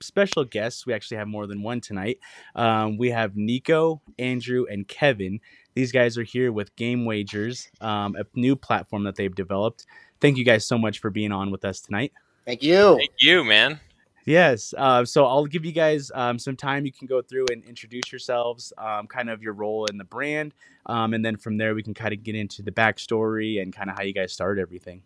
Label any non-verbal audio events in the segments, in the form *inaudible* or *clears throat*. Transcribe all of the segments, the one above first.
Special guests. We actually have more than one tonight. Um, we have Nico, Andrew, and Kevin. These guys are here with GameWagrs, um, a new platform that they've developed. Thank you guys so much for being on with us tonight. Thank you. Thank you, man. Yes. Uh, so I'll give you guys um, some time. You can go through and introduce yourselves, um, kind of your role in the brand. Um, and then from there, we can kind of get into the backstory and kind of how you guys started everything.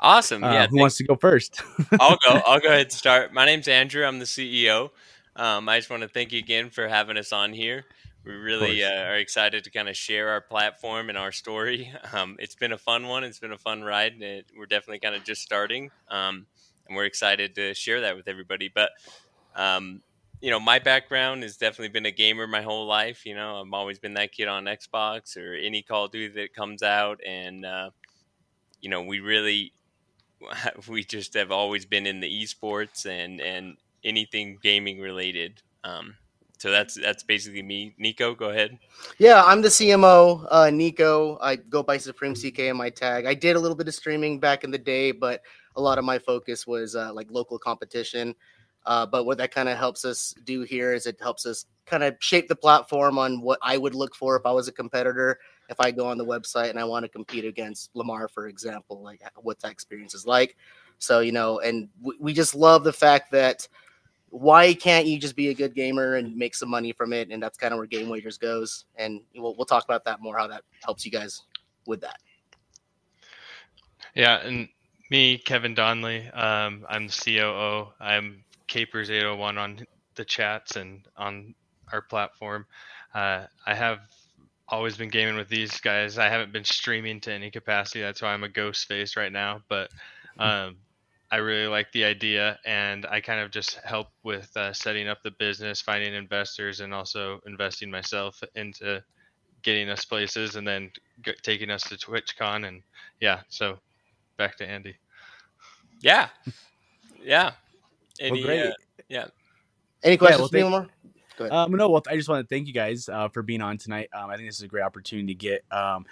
Awesome. Uh, yeah. who wants to go first? *laughs* I'll go. I'll go ahead and start. My name's Andrew. I'm the CEO. Um, I just want to thank you again for having us on here. We really uh, are excited to kind of share our platform and our story. *laughs* Um, it's been a fun one. It's been a fun ride. And it, we're definitely kind of just starting. Um, and we're excited to share that with everybody. But, um, you know, my background has definitely been a gamer my whole life. You know, I've always been that kid on Xbox or any Call of Duty that comes out. And, uh, you know, we really *laughs* we just have always been in the esports and and anything gaming related. Um, so that's that's basically me. Nico, go ahead. Yeah, I'm the CMO, uh, Nico. I go by Supreme CK in my tag. I did a little bit of streaming back in the day, but a lot of my focus was uh, like local competition. Uh, but what that kind of helps us do here is it helps us kind of shape the platform on what I would look for if I was a competitor. If I go on the website and I want to compete against Lamar, for example, like what that experience is like. So, you know, and we, we just love the fact that why can't you just be a good gamer and make some money from it? And that's kind of where GameWagrs goes. And we'll, we'll talk about that more, how that helps you guys with that. Yeah. And me, Kevin Donnelly, um, I'm the COO. I'm Capers 801 on the chats and on our platform. Uh, I have always been gaming with these guys. I haven't been streaming to any capacity. That's why I'm a ghost face right now. But um, I really like the idea, and I kind of just help with uh, setting up the business, finding investors, and also investing myself into getting us places, and then g- taking us to TwitchCon. And yeah, so back to Andy. Yeah, *laughs* yeah. well, great. uh, yeah. Any questions, well, thank- Lamar? Go ahead. Um, no, well, I just want to thank you guys uh, for being on tonight. Um, I think this is a great opportunity to get um,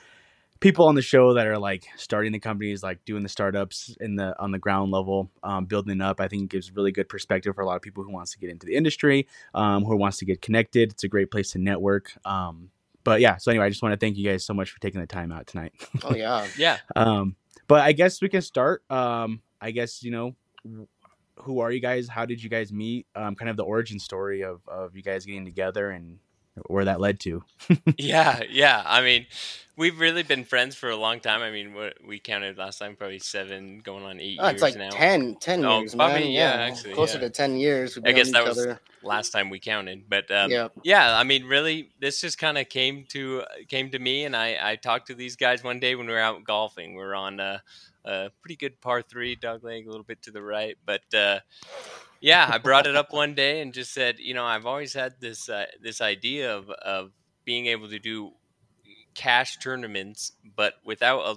people on the show that are like starting the companies, like doing the startups in the on the ground level, um, building it up. I think it gives really good perspective for a lot of people who wants to get into the industry, um, who wants to get connected. It's a great place to network. Um, but yeah, so anyway, I just want to thank you guys so much for taking the time out tonight. oh, yeah. Yeah. *laughs* um, but I guess we can start. Um, I guess you know, w- who are you guys? How did you guys meet? Um, kind of the origin story of of you guys getting together and where that led to. *laughs* yeah, yeah. I mean, we've really been friends for a long time. I mean, what we counted last time, probably seven, going on eight Oh, years it's like now. 10, 10 Oh, years, I man. mean, yeah, actually, closer yeah. to ten years. I guess that was other. last time we counted, but um, Yeah. yeah, I mean, really, this just kind of came to came to me, and I I talked to these guys one day when we were out golfing. We are on a, a pretty good par three, dog leg, a little bit to the right, but uh, yeah, I brought it up one day and just said, you know, I've always had this uh, this idea of of being able to do cash tournaments, but without a,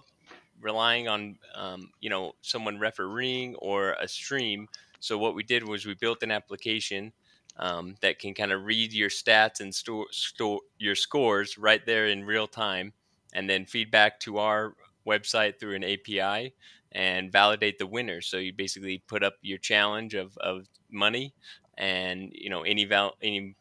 relying on um, you know someone refereeing or a stream. So what we did was we built an application um, that can kind of read your stats and store, store your scores right there in real time, and then feedback to our website through an API and validate the winner. So you basically put up your challenge of, of money and you know any val- any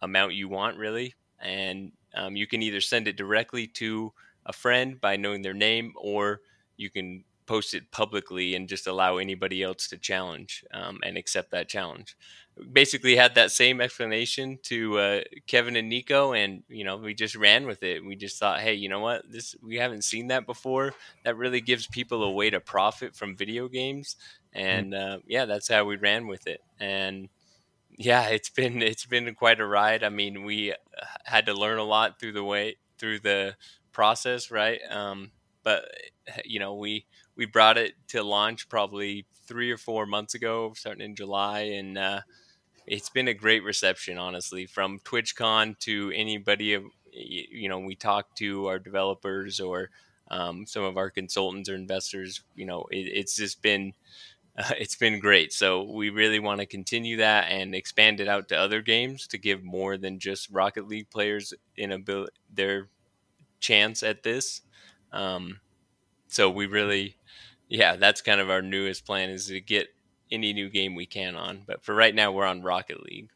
amount you want really, and um, you can either send it directly to a friend by knowing their name, or you can post it publicly and just allow anybody else to challenge um, and accept that challenge. Basically, had that same explanation to uh, Kevin and Nico, and you know we just ran with it. We just thought, hey, you know what? This we haven't seen that before. That really gives people a way to profit from video games, and uh, yeah, that's how we ran with it. And yeah, it's been it's been quite a ride. I mean, we uh, had to learn a lot through the way through the process, right? Um, but you know, we we brought it to launch probably three or four months ago, starting in July, and uh, it's been a great reception, honestly, from TwitchCon to anybody you know we talk to our developers or um, some of our consultants or investors. You know, it, it's just been uh, *laughs* it's been great. So we really want to continue that and expand it out to other games to give more than just Rocket League players in a their chance at this. Um, so we really, yeah, that's kind of our newest plan is to get any new game we can on. But for right now, we're on Rocket League.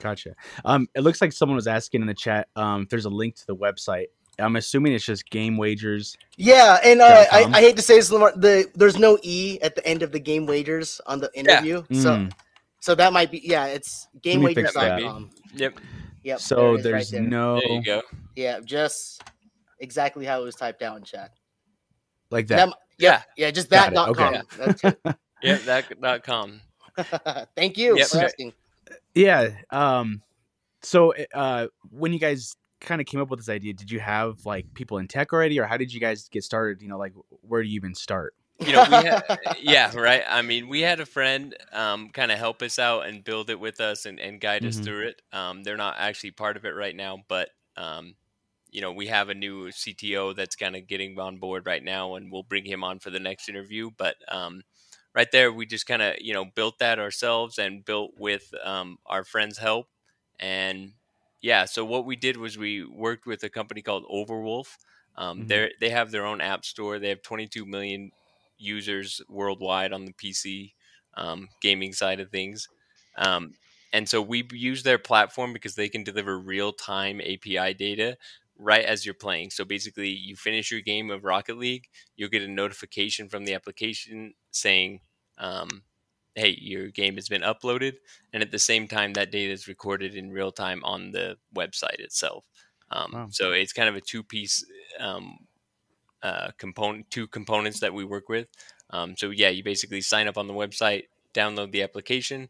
Gotcha. Um, it looks like someone was asking in the chat um, if there's a link to the website. I'm assuming it's just GameWagrs. Yeah, and uh, I, I, hate to say this, Lamar. the there's no e at the end of the GameWagrs on the interview, yeah. so mm. so that might be yeah, it's gamewagrs.com. Yep. Yep. So there's right there. no. There you go. Yeah, just exactly how it was typed out in chat. Like that. that yeah, yeah, just that dot okay. com. *laughs* yeah, that dot com. *laughs* Thank you yep. for asking. Yeah. Um. So, uh, when you guys kind of came up with this idea, did you have like people in tech already, or how did you guys get started? You know, like where do you even start? You know, we had, *laughs* yeah, right. I mean, we had a friend um, kind of help us out and build it with us and, and guide us mm-hmm. through it. Um, they're not actually part of it right now, but um, you know, we have a new CTO that's kind of getting on board right now, and we'll bring him on for the next interview. But um, right there, we just kind of you know built that ourselves and built with um, our friends' help. And yeah, so what we did was we worked with a company called Overwolf. Um, mm-hmm. They they have their own app store. They have 22 million users worldwide on the PC um, gaming side of things. Um, and so we use their platform because they can deliver real time API data right as you're playing. So basically, you finish your game of Rocket League, you'll get a notification from the application saying, um, "Hey, your game has been uploaded," and at the same time, that data is recorded in real time on the website itself. Um, wow. So it's kind of a two-piece um, uh, component, two components that we work with. Um, so yeah, you basically sign up on the website, download the application,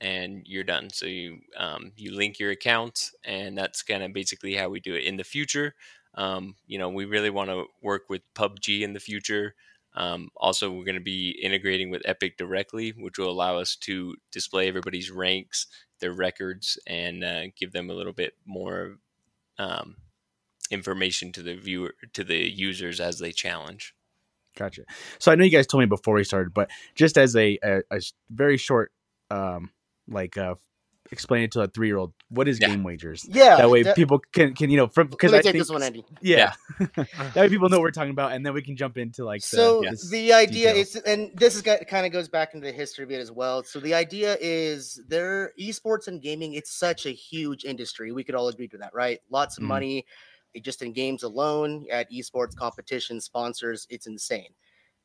and you're done. So you um, you link your accounts, and that's kind of basically how we do it. In the future, um, you know, we really want to work with PUBG in the future. Um, also, we're going to be integrating with Epic directly, which will allow us to display everybody's ranks, their records, and uh, give them a little bit more um, information to the viewer to the users as they challenge. Gotcha. So I know you guys told me before we started, but just as a, a, a very short um, like uh explain it to a three year old. What is yeah. GameWagrs? Yeah, that way that, people can can you know from because I take think, this one, Andy. Yeah, yeah. *laughs* that way people know what we're talking about, and then we can jump into like. So the, the idea details. is, and this is kind of goes back into the history of it as well. So the idea is, there esports and gaming. It's such a huge industry. We could all agree to that, right? Lots of mm. money, just in games alone, at esports competitions, sponsors. It's insane.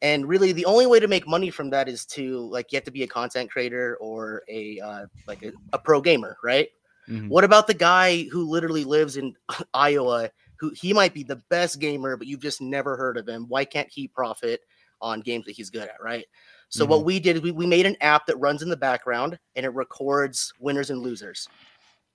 And really, the only way to make money from that is to like you have to be a content creator or a uh, like a, a pro gamer, right? Mm-hmm. What about the guy who literally lives in *laughs* Iowa? Who he might be the best gamer, but you've just never heard of him. Why can't he profit on games that he's good at, right? So mm-hmm. what we did is we, we made an app that runs in the background and it records winners and losers.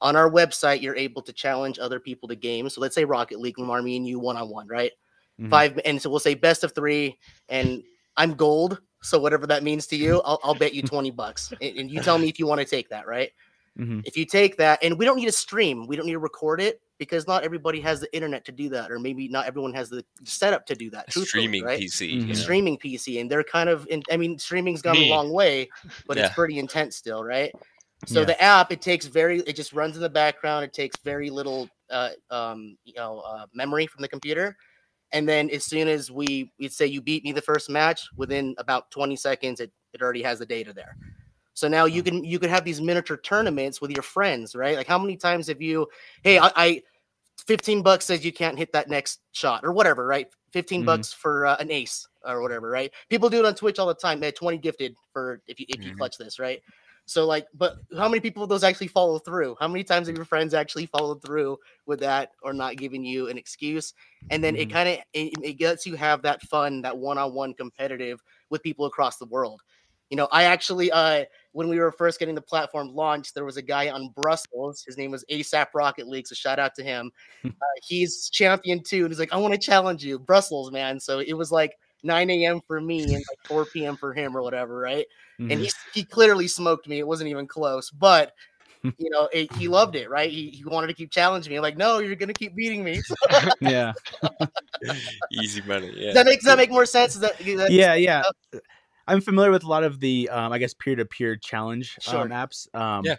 On our website, you're able to challenge other people to games. So let's say Rocket League, Lamar, me and you one on one, right? Mm-hmm. five, and so we'll say best of three, and I'm gold. So whatever that means to you, I'll, I'll bet you *laughs* 20 bucks. And, and, you tell me if you want to take that, right? Mm-hmm. If you take that, and we don't need to stream, we don't need to record it because not everybody has the internet to do that, or maybe not everyone has the setup to do that. Streaming right? PC, mm-hmm. streaming PC, and they're kind of. In, I mean, streaming's gone Me. a long way, but yeah. it's pretty intense still, right? So yeah. the app, it takes very, it just runs in the background. It takes very little, uh, um, you know, uh, memory from the computer, and then as soon as we we say you beat me the first match, within about 20 seconds, it, it already has the data there. So now you can you can have these miniature tournaments with your friends, right? Like how many times have you, hey, I, I 15 bucks says you can't hit that next shot or whatever, right? 15 mm-hmm. bucks for uh, an ace or whatever, right? People do it on Twitch all the time. They 20 gifted for if you if you mm-hmm. clutch this, right? So like, but how many people those actually follow through? How many times have your friends actually followed through with that or not giving you an excuse? And then mm-hmm. it kind of it, it lets you have that fun, that one-on-one competitive with people across the world. You know, I actually uh when we were first getting the platform launched, there was a guy on Brussels. His name was ASAP Rocket League. So shout out to him. *laughs* uh, he's champion too. And he's like, I want to challenge you, Brussels, man. So it was like 9 a.m. for me and like 4 p.m. for him or whatever, right? Mm-hmm. And he, he clearly smoked me. It wasn't even close. But *laughs* you know, it, he loved it, right? He, he wanted to keep challenging me. I'm like, no, you're gonna keep beating me. *laughs* yeah. *laughs* Easy money. Yeah. Does that make does that make more sense? Is that, that yeah, yeah. I'm familiar with a lot of the, um, I guess, peer-to-peer challenge Sure. um, apps. Um, Yeah.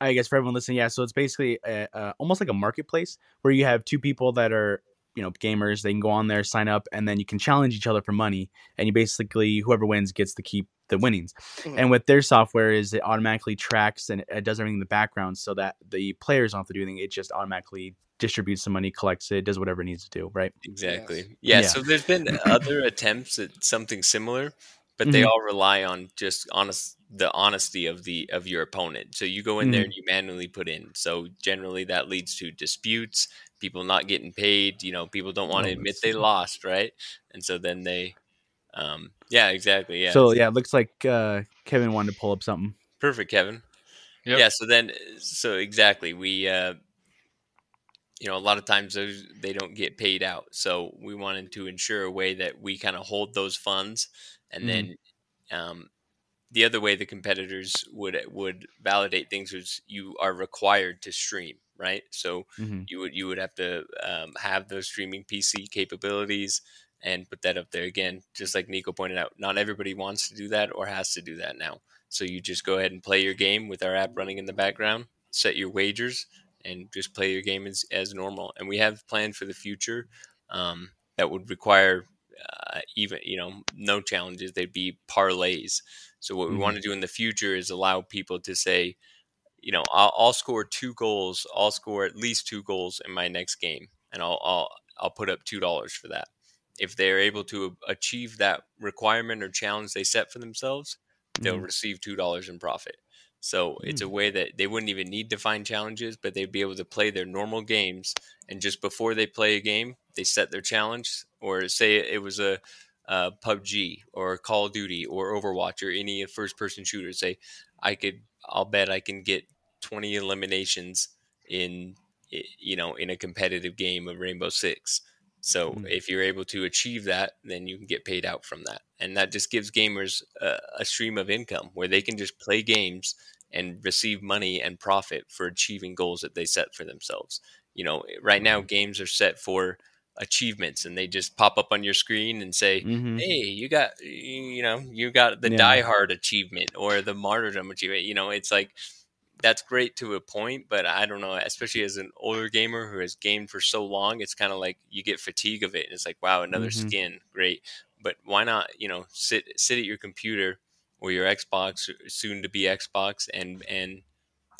I guess for everyone listening, yeah. So it's basically a, a, almost like a marketplace where you have two people that are, you know, gamers. They can go on there, sign up, and then you can challenge each other for money. And you basically, whoever wins gets to keep the winnings. Mhm. And what their software is, it automatically tracks and it does everything in the background so that the players don't have to do anything. It just automatically distributes the money, collects it, does whatever it needs to do. Right. Exactly. Yeah, Yeah. So there's been *clears throat* other attempts at something similar, but they Mhm. all rely on just honest the honesty of the of your opponent. So you go in there and you manually put in. So generally that leads to disputes, people not getting paid. You know, people don't want to admit they lost, right? And so then they, um, yeah, exactly. Yeah. So yeah, it looks like uh, Kevin wanted to pull up something. Perfect, Kevin. Yep. Yeah. So then, so exactly, we, uh, you know, a lot of times those they don't get paid out. So we wanted to ensure a way that we kind of hold those funds, and Mhm. then um, the other way the competitors would would validate things was you are required to stream, right? So hmm you would you would have to um, have those streaming PC capabilities and put that up there again. Just like Nico pointed out, not everybody wants to do that or has to do that now. So you just go ahead and play your game with our app running in the background, set your wagers, and just play your game as, as normal. And we have planned for the future um, that would require uh, even you know no challenges. They'd be parlays. So what we Mhm. want to do in the future is allow people to say, you know, I'll, I'll score two goals. I'll score at least two goals in my next game, and I'll I'll I'll put up two dollars for that. If they're able to achieve that requirement or challenge they set for themselves, they'll Mhm. receive two dollars in profit. So it's a way that they wouldn't even need to find challenges, but they'd be able to play their normal games. And just before they play a game, they set their challenge, or say it was a, uh PUBG or Call of Duty or Overwatch or any first-person shooter. Say, I could, I'll bet I can get twenty eliminations in, you know, in a competitive game of Rainbow Six. So Mhm. if you're able to achieve that, then you can get paid out from that, and that just gives gamers a, a stream of income where they can just play games and receive money and profit for achieving goals that they set for themselves. You know, right now games are set for achievements, and they just pop up on your screen and say, Mhm. "Hey, you got you know you got the Yeah. Die Hard achievement or the Martyrdom achievement." You know, it's like that's great to a point, but I don't know, especially as an older gamer who has gamed for so long, it's kind of like you get fatigue of it. And it's like, wow, another Mhm. skin, great. But why not, you know, sit sit at your computer or your Xbox, soon to be Xbox, and and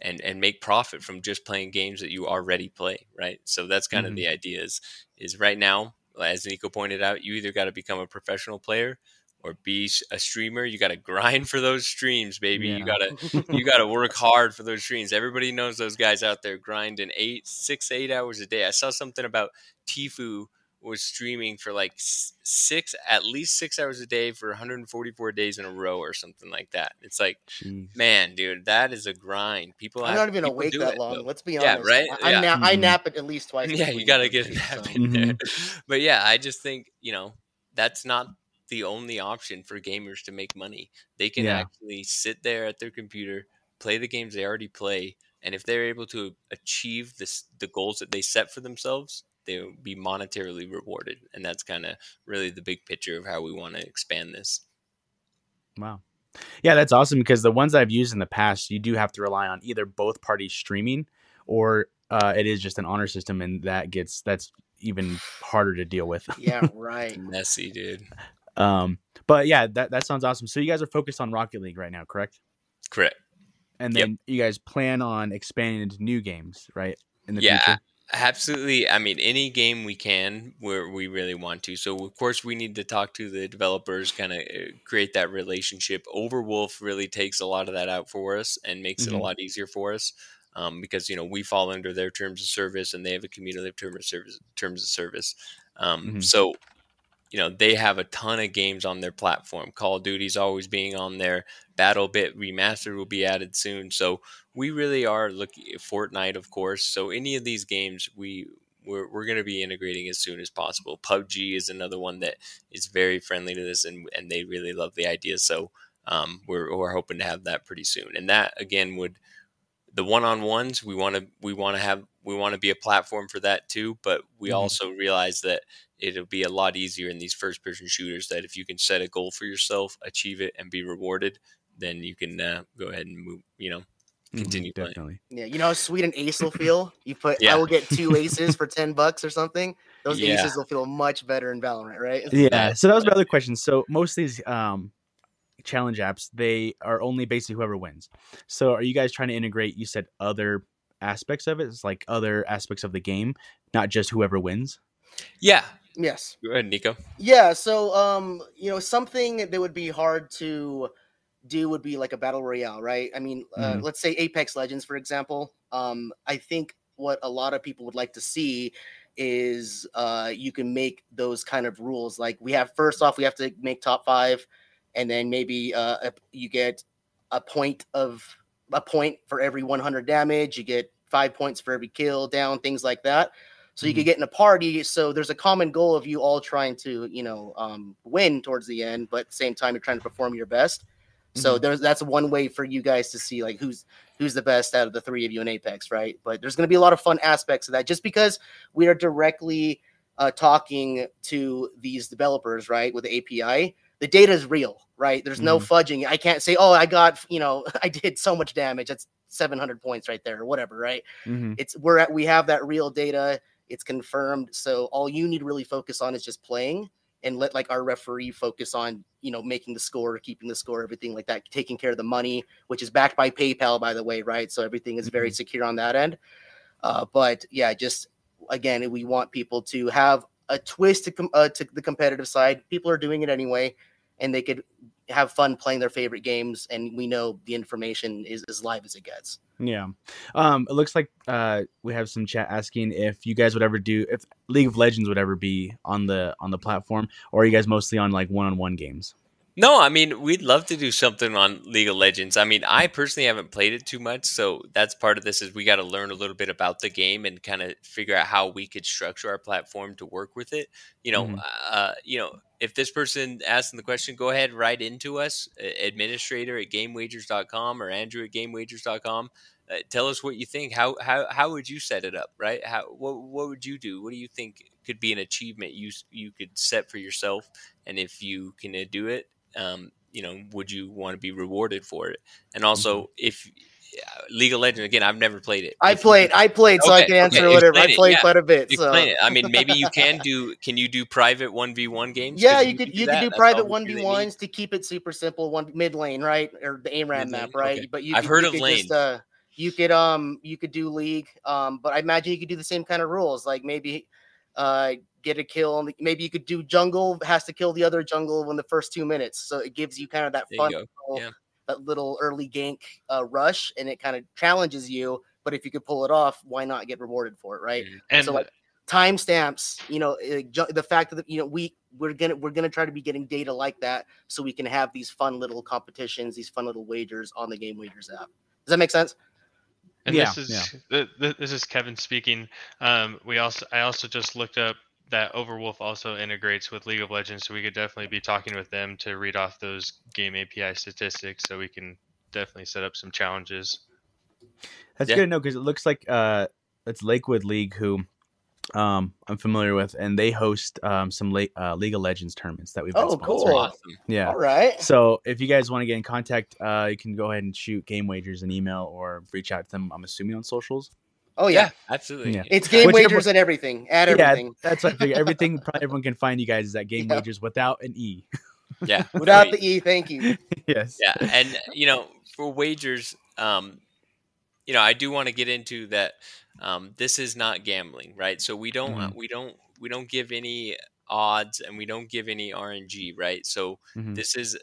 and and make profit from just playing games that you already play, right? So that's kind Mhm. of the idea. Is is right now, as Nico pointed out, you either got to become a professional player or be a streamer. You got to grind for those streams, baby. You gotta *laughs* you got to work hard for those streams. Everybody knows those guys out there grinding eight, six, eight hours a day. I saw something about Tfue was streaming for like six, at least six hours a day for 144 days in a row or something like that. It's like, Jeez. man, dude, that is a grind. People, I'm have, not even people awake do that it, long. though. Let's be Yeah, honest. right? I, I, Yeah. nap, I mm-hmm. nap at least twice. Yeah, you got to get a so- nap in there. *laughs* But yeah, I just think you know that's not the only option for gamers to make money. They can Yeah. actually sit there at their computer, play the games they already play, and if they're able to achieve this the goals that they set for themselves, they'll be monetarily rewarded. And that's kind of really the big picture of how we want to expand this. Wow. Yeah, that's awesome because the ones I've used in the past, you do have to rely on either both parties streaming or uh, it is just an honor system, and that gets that's even harder to deal with. Yeah, *laughs* right. Messy, dude. Um, but yeah, that that sounds awesome. So you guys are focused on Rocket League right now, correct? Correct. And Yep. then you guys plan on expanding into new games, right? In the Yeah, future. Absolutely. I mean, any game we can where we really want to. So, of course, we need to talk to the developers, kind of create that relationship. Overwolf really takes a lot of that out for us and makes it Mhm. a lot easier for us um, because, you know, we fall under their terms of service and they have a community of terms of service, terms of service. Um, Mhm. So, you know, they have a ton of games on their platform. Call of Duty's always being on there. BattleBit Remastered will be added soon. So, we really are looking at Fortnite, of course. So any of these games, we we're, we're going to be integrating as soon as possible. PUBG is another one that is very friendly to this, and and they really love the idea. So um, we're we're hoping to have that pretty soon. And that again would the one-on-ones we want to we want to have we want to be a platform for that too but we Mhm. also realize that it'll be a lot easier in these first person shooters that if you can set a goal for yourself achieve it and be rewarded then you can uh, go ahead and move you know Mhm, continue playing. Yeah, you know how sweet an ace will *clears throat* feel. You put, Yeah. I will get two aces for ten bucks or something. Those Yeah. aces will feel much better in Valorant, right? *laughs* Yeah. So that was my other question. So most of these um, challenge apps, they are only basically whoever wins. So are you guys trying to integrate? You said other aspects of it. It's like other aspects of the game, not just whoever wins. yeah Yes. go ahead nico Yeah, so um, you know, something that would be hard to do would be like a battle royale, right? I mean, uh, Mhm. let's say Apex Legends, for example. Um, I think what a lot of people would like to see is uh, you can make those kind of rules. Like we have first off, we have to make top five, and then maybe uh, you get a point of a point for every 100 damage. You get five points for every kill, down, things like that. So you could get in a party. So there's a common goal of you all trying to, you know, um, win towards the end, but at the same time you're trying to perform your best. So there's that's one way for you guys to see like who's who's the best out of the three of you in Apex, right? But there's going to be a lot of fun aspects of that just because we are directly uh, talking to these developers, right, with the API. The data is real, right? There's no fudging. I can't say, oh, I got, *laughs* you know, *laughs* I did so much damage. That's 700 points right there, or whatever, right? Mm-hmm. it's we're at we have that real data it's confirmed so all you need to really focus on is just playing and let like our referee focus on you know making the score keeping the score everything like that taking care of the money which is backed by paypal by the way right so everything is very secure on that end uh, but yeah just again we want people to have a twist to, com- uh, to the competitive side people are doing it anyway and they could have fun playing their favorite games and we know the information is as live as it gets Yeah. Um, it looks like uh, we have some chat asking if you guys would ever do if League of Legends would ever be on the on the platform, or are you guys mostly on like one on one games? No, I mean we'd love to do something on League of Legends. I mean, I personally haven't played it too much, so that's part of this is we got to learn a little bit about the game and kind of figure out how we could structure our platform to work with it. You know, Mhm. uh, you know, if this person asking the question, go ahead write into us, administrator at gamewagrs.com or Andrew at gamewagrs.com. Uh, tell us what you think. How how how would you set it up, right? How what what would you do? What do you think could be an achievement you you could set for yourself? And if you can uh, do it, um, you know, would you want to be rewarded for it? And also, if uh, League of Legends again, I've never played it. I If played. could- I played, so I can answer okay, whatever. I played yeah. quite a bit. So Explain it. I mean, maybe you can do. Can you do private one v one games? Yeah, you we could do you could do That's private one v ones to keep it super simple. One mid lane, right, or the Mid map, right? okay. But you I've could, heard you of lane. Just, uh, you could um you could do league, um, but I imagine you could do the same kind of rules, like maybe uh get a kill. on the- Maybe you could do jungle has to kill the other jungle in the first two minutes, so it gives you kind of that There fun little- Yeah. that little early gank uh, rush, and it kind of challenges you. But if you could pull it off, why not get rewarded for it, right? Mhm. And So, like, timestamps you know ju- the fact that you know we we're gonna we're gonna try to be getting data like that so we can have these fun little competitions these fun little wagers on the GameWagrs app does that make sense And Yeah, this is th- th- this is Kevin speaking. Um, we also I also just looked up that Overwolf also integrates with League of Legends, so we could definitely be talking with them to read off those game API statistics, so we can definitely set up some challenges. That's Yeah. good to know because it looks like uh, it's Lakewood League who um, I'm familiar with, and they host um, some late, uh, League of Legends tournaments that we've been Oh, cool. Awesome. Yeah. all right So if you guys want to get in contact, uh, you can go ahead and shoot GameWagrs an email or reach out to them. I'm assuming on socials. oh yeah, Yeah, absolutely. Yeah. it's game Whichever- wagers and everything add Yeah, everything that's what I figure. Everything, *laughs* probably everyone can find you guys is at Game Yeah. Wagers without an E. Yeah. *laughs* without Right. the e thank you *laughs* yes. yeah and you know for wagers um you know i do want to get into that um this is not gambling right? So we don't Mhm. we don't we don't give any odds and we don't give any rng right? So Mhm. this is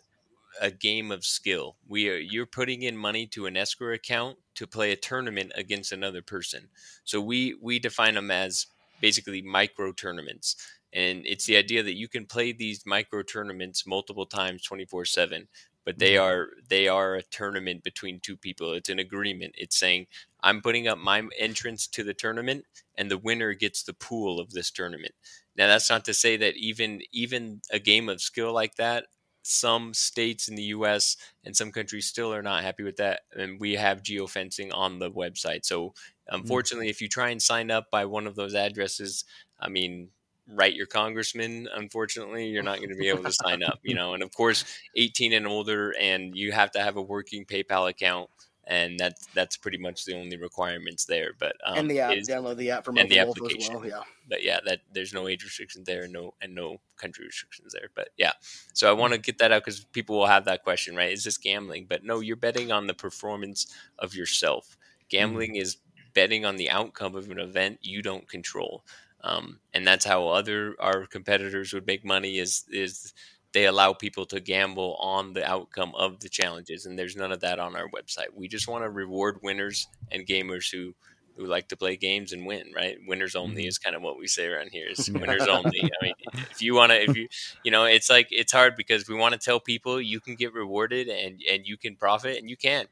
a game of skill. We are you're putting in money to an escrow account to play a tournament against another person. So we we define them as basically micro tournaments. And it's the idea that you can play these micro tournaments multiple times 24 7 but they are they are a tournament between two people. It's an agreement. It's saying i'm putting up my entrance to the tournament and the winner gets the pool of this tournament now that's not to say that even even a game of skill like that some states in the U.S. and some countries still are not happy with that, and we have geofencing on the website. So, mm. unfortunately, mm. if you try and sign up by one of those addresses, I mean, write your congressman. Unfortunately, you're not going to be able to sign up. You *laughs* know, and of course, 18 and older, and you have to have a working PayPal account and that's that's pretty much the only requirements there. But um, and the app, is, download the app from and the application. Well, yeah, but yeah, that there's no age restrictions there, no and no country restrictions there. But yeah, so I want to get that out because people will have that question, right? Is this gambling? But no, you're betting on the performance of yourself. Mm-hmm. Gambling mm-hmm. is betting on the outcome of an event you don't control. Um, and that's how other our competitors would make money is is they allow people to gamble on the outcome of the challenges and there's none of that on our website. We just want to reward winners and gamers who who like to play games and win right? Winners only mm-hmm. is kind of what we say around here is *laughs* winners only. I mean if you want to if you you know it's like it's hard because we want to tell people you can get rewarded and and you can profit and you can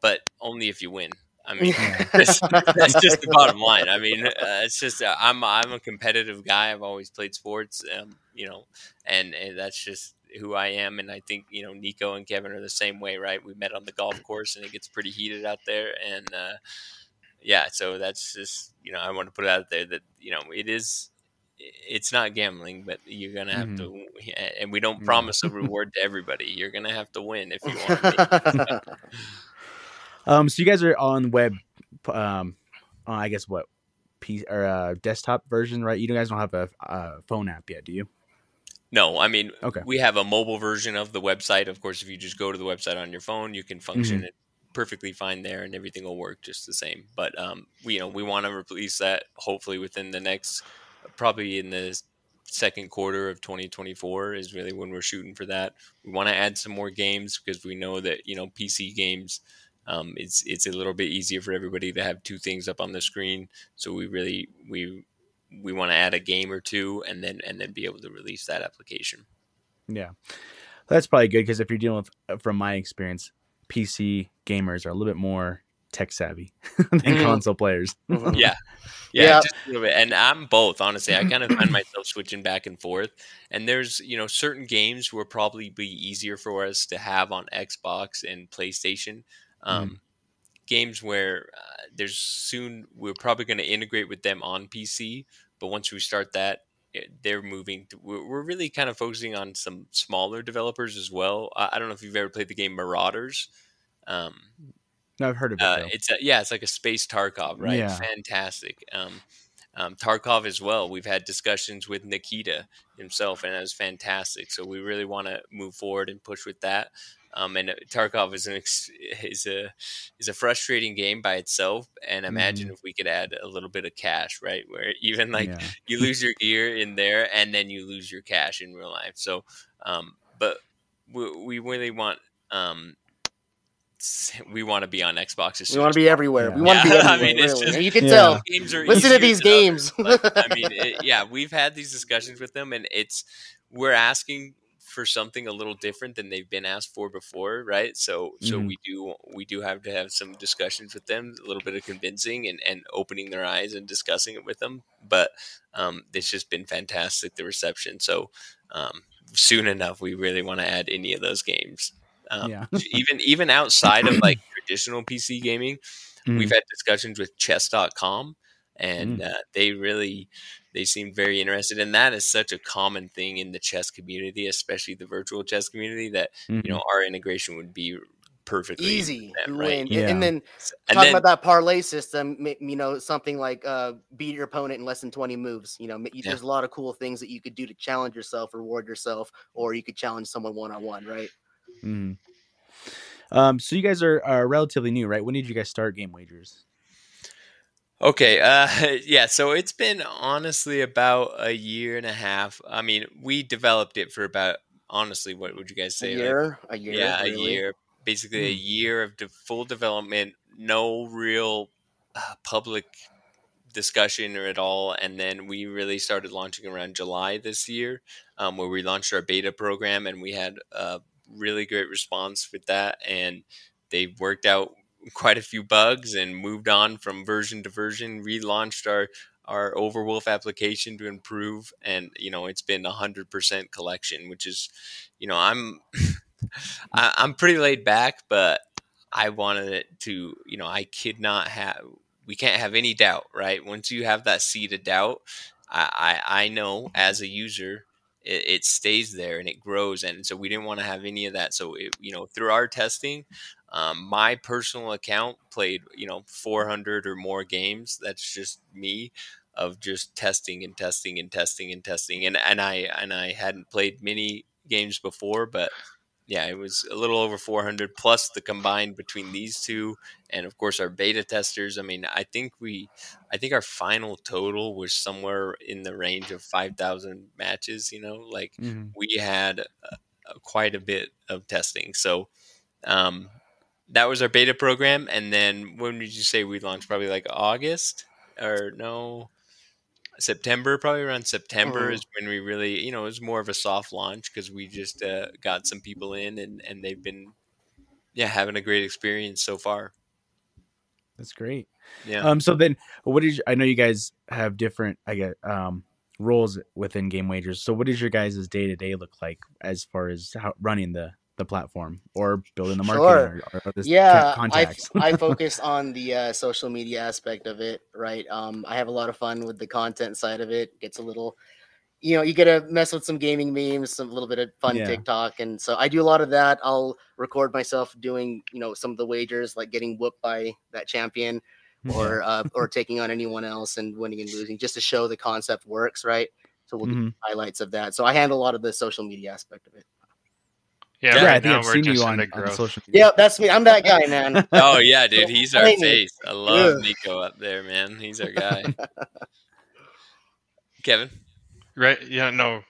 but only if you win I mean, *laughs* that's, that's, just the bottom *laughs* line. I mean, uh, it's just uh, I'm I'm a competitive guy. I've always played sports, um, you know, and, and that's just who I am. And I think you know Nico and Kevin are the same way, right? We met on the golf course, and it gets pretty heated out there, and uh, yeah, so that's just you know I want to put it out there that you know it is it's not gambling, but you're gonna have mm-hmm. to, and we don't promise a reward to everybody. You're gonna have to win if you want. *laughs* Um, so you guys are on web, um, I guess what, P or uh, desktop version, right? You guys don't have a, a phone app yet, do you? No, I mean, okay. we have a mobile version of the website. Of course, if you just go to the website on your phone, you can function mm-hmm. it perfectly fine there, and everything will work just the same. But um, we, you know, we want to release that hopefully within the next, probably in the second quarter of 2024 is really when we're shooting for that. We want to add some more games because we know that you know PC games um, it's it's a little bit easier for everybody to have two things up on the screen. So we really we we want to add a game or two and then and then be able to release that application. Yeah, that's probably good because if you're dealing with, uh, from my experience, PC gamers are a little bit more tech savvy *laughs* than mm-hmm. console players. Mm-hmm. yeah. yeah. Yeah, just a little bit. And I'm both, honestly. I kind of find *clears throat* myself switching back and forth. And there's, you know, certain games will probably be easier for us to have on Xbox and PlayStation um, mm. Games where uh, there's soon we're probably going to integrate with them on PC, but once we start that, eh, they're moving. To, we're really kind of focusing on some smaller developers as well. I, don't know if you've ever played the game Marauders. Um, no, I've heard of it. Uh, it's a, yeah, it's like a space Tarkov, right? Yeah. Fantastic. Um, um, Tarkov as well. We've had discussions with Nikita himself, and that was fantastic. So we really want to move forward and push with that. Um, and uh, Tarkov is an is a is a frustrating game by itself. And imagine mm. if we could add a little bit of cash, right? Where *laughs* even like yeah. you lose your gear in there, and then you lose your cash in real life. So, um, but we, we really want um, we want to be on Xbox. we want to be *laughs* everywhere. Yeah. We want to be everywhere. I mean, really. just, you can yeah. tell. *laughs* Listen to these games. but, I mean, it, yeah, we've had these discussions with them, and it's we're asking for something a little different than they've been asked for before, right? So so mm-hmm. we do we do have to have some discussions with them, a little bit of convincing and, and opening their eyes and discussing it with them. But um, it's just been fantastic the reception. So um, soon enough, we really want to add any of those games. Um, yeah. even even outside of like *coughs* traditional PC gaming, mm. we've had discussions with Chess.com, and mm. uh, they really they seemed very interested and that is such a common thing in the chess community especially the virtual chess community that mm-hmm. you know our integration would be perfectly easy right? yeah. and then and talking then, about that parlay system you know something like uh, beat your opponent in less than 20 moves you know yeah. there's a lot of cool things that you could do to challenge yourself reward yourself or you could challenge someone one-on-one right mm. um, so you guys are, are relatively new right when did you guys start GameWagrs Okay. Uh, *laughs* yeah. So it's been honestly about a year and a half. I mean, we developed it for about honestly, what would you guys say? A year. Like, a year. Yeah, really? a year. Basically, hmm. a year of de- full development. No real uh, public discussion or at all. And then we really started launching around July this year, um, where we launched our beta program, and we had a really great response with that. And they worked out quite a few bugs and moved on from version to version, relaunched our our Overwolf application to improve, and you know it's been hundred percent collection, which is, you know, I'm *laughs* I, I'm pretty laid back, but I wanted it to, you know, I could not have. We can't have any doubt, right? Once you have that seed of doubt, I I, I know as a user it, it, stays there and it grows. And so we didn't want to have any of that. So, it, you know, through our testing, um, my personal account played, you know, 400 or more games. That's just me of just testing and testing and testing and testing. And, and I, and I hadn't played many games before, but yeah, it was a little over 400 plus the combined between these two, and of course our beta testers. I mean, I think we, I think our final total was somewhere in the range of 5,000 matches. You know, like mm-hmm. we had uh, quite a bit of testing. So, um, that was our beta program, and then when did you say we launched? Probably like August or no? September, probably around September, oh. is when we really, you know, it was more of a soft launch because we just uh, got some people in and, and they've been, yeah, having a great experience so far. That's great. Yeah. Um. So then, what did I know you guys have different, I get, um, roles within GameWagrs. So, what does your guys' day to day look like as far as how running the the platform or building the marketing sure. or, or yeah I, *laughs* I focus on the uh, social media aspect of it right? Um, i have a lot of fun with the content side of it. Gets a little you know you get to mess with some gaming memes some little bit of fun yeah. tiktok and so i do a lot of that. I'll record myself doing you know some of the wagers like getting whooped by that champion or *laughs* uh, or taking on anyone else and winning and losing just to show the concept works right? So we'll mm-hmm. do highlights of that. So i handle a lot of the social media aspect of it yeah, yeah right I think I've seen you on, on, social media. Yeah, that's me. I'm that guy, man. *laughs* oh yeah, dude, he's our face. I love Nico up there, man. He's our guy. *laughs* Kevin. Right. Yeah. No.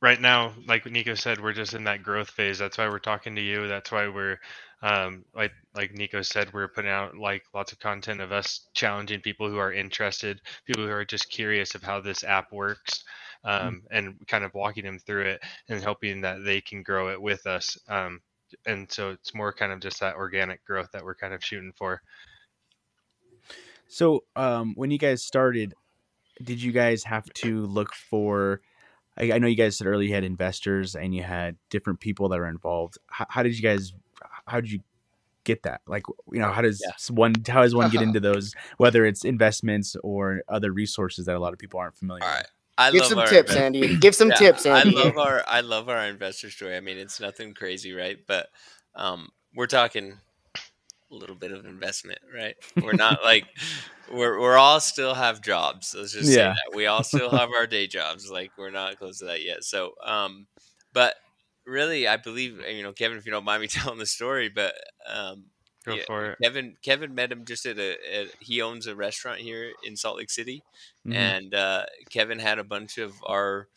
Right now, like Nico said, we're just in that growth phase. That's why we're talking to you. That's why we're, um, like like Nico said, we're putting out like lots of content of us challenging people who are interested, people who are just curious of how this app works. Mm. um, and kind of walking them through it and helping that they can grow it with us. Um, and so it's more kind of just that organic growth that we're kind of shooting for. So um, when you guys started, did you guys have to look for? I, I know you guys said earlier you had investors and you had different people that were involved. How, how did you guys? How did you get that? Like, you know, how does yeah. one how does one get *laughs* into those? Whether it's investments or other resources that a lot of people aren't familiar. All with? I Give some tips, Andy. *clears throat* Give some yeah, tips, Andy. I love our I love our investor story. I mean, it's nothing crazy, right? But um, we're talking a little bit of investment, right? We're not *laughs* like we're we're all still have jobs. Let's just yeah. say that we all still have our day jobs. Like we're not close to that yet. So, um, but really, I believe you know, Kevin, if you don't mind me *laughs* telling the story, but um, Go yeah, for it. Kevin Kevin met him just at a, a, he owns a restaurant here in Salt Lake City, mm-hmm. and uh, Kevin had a bunch of our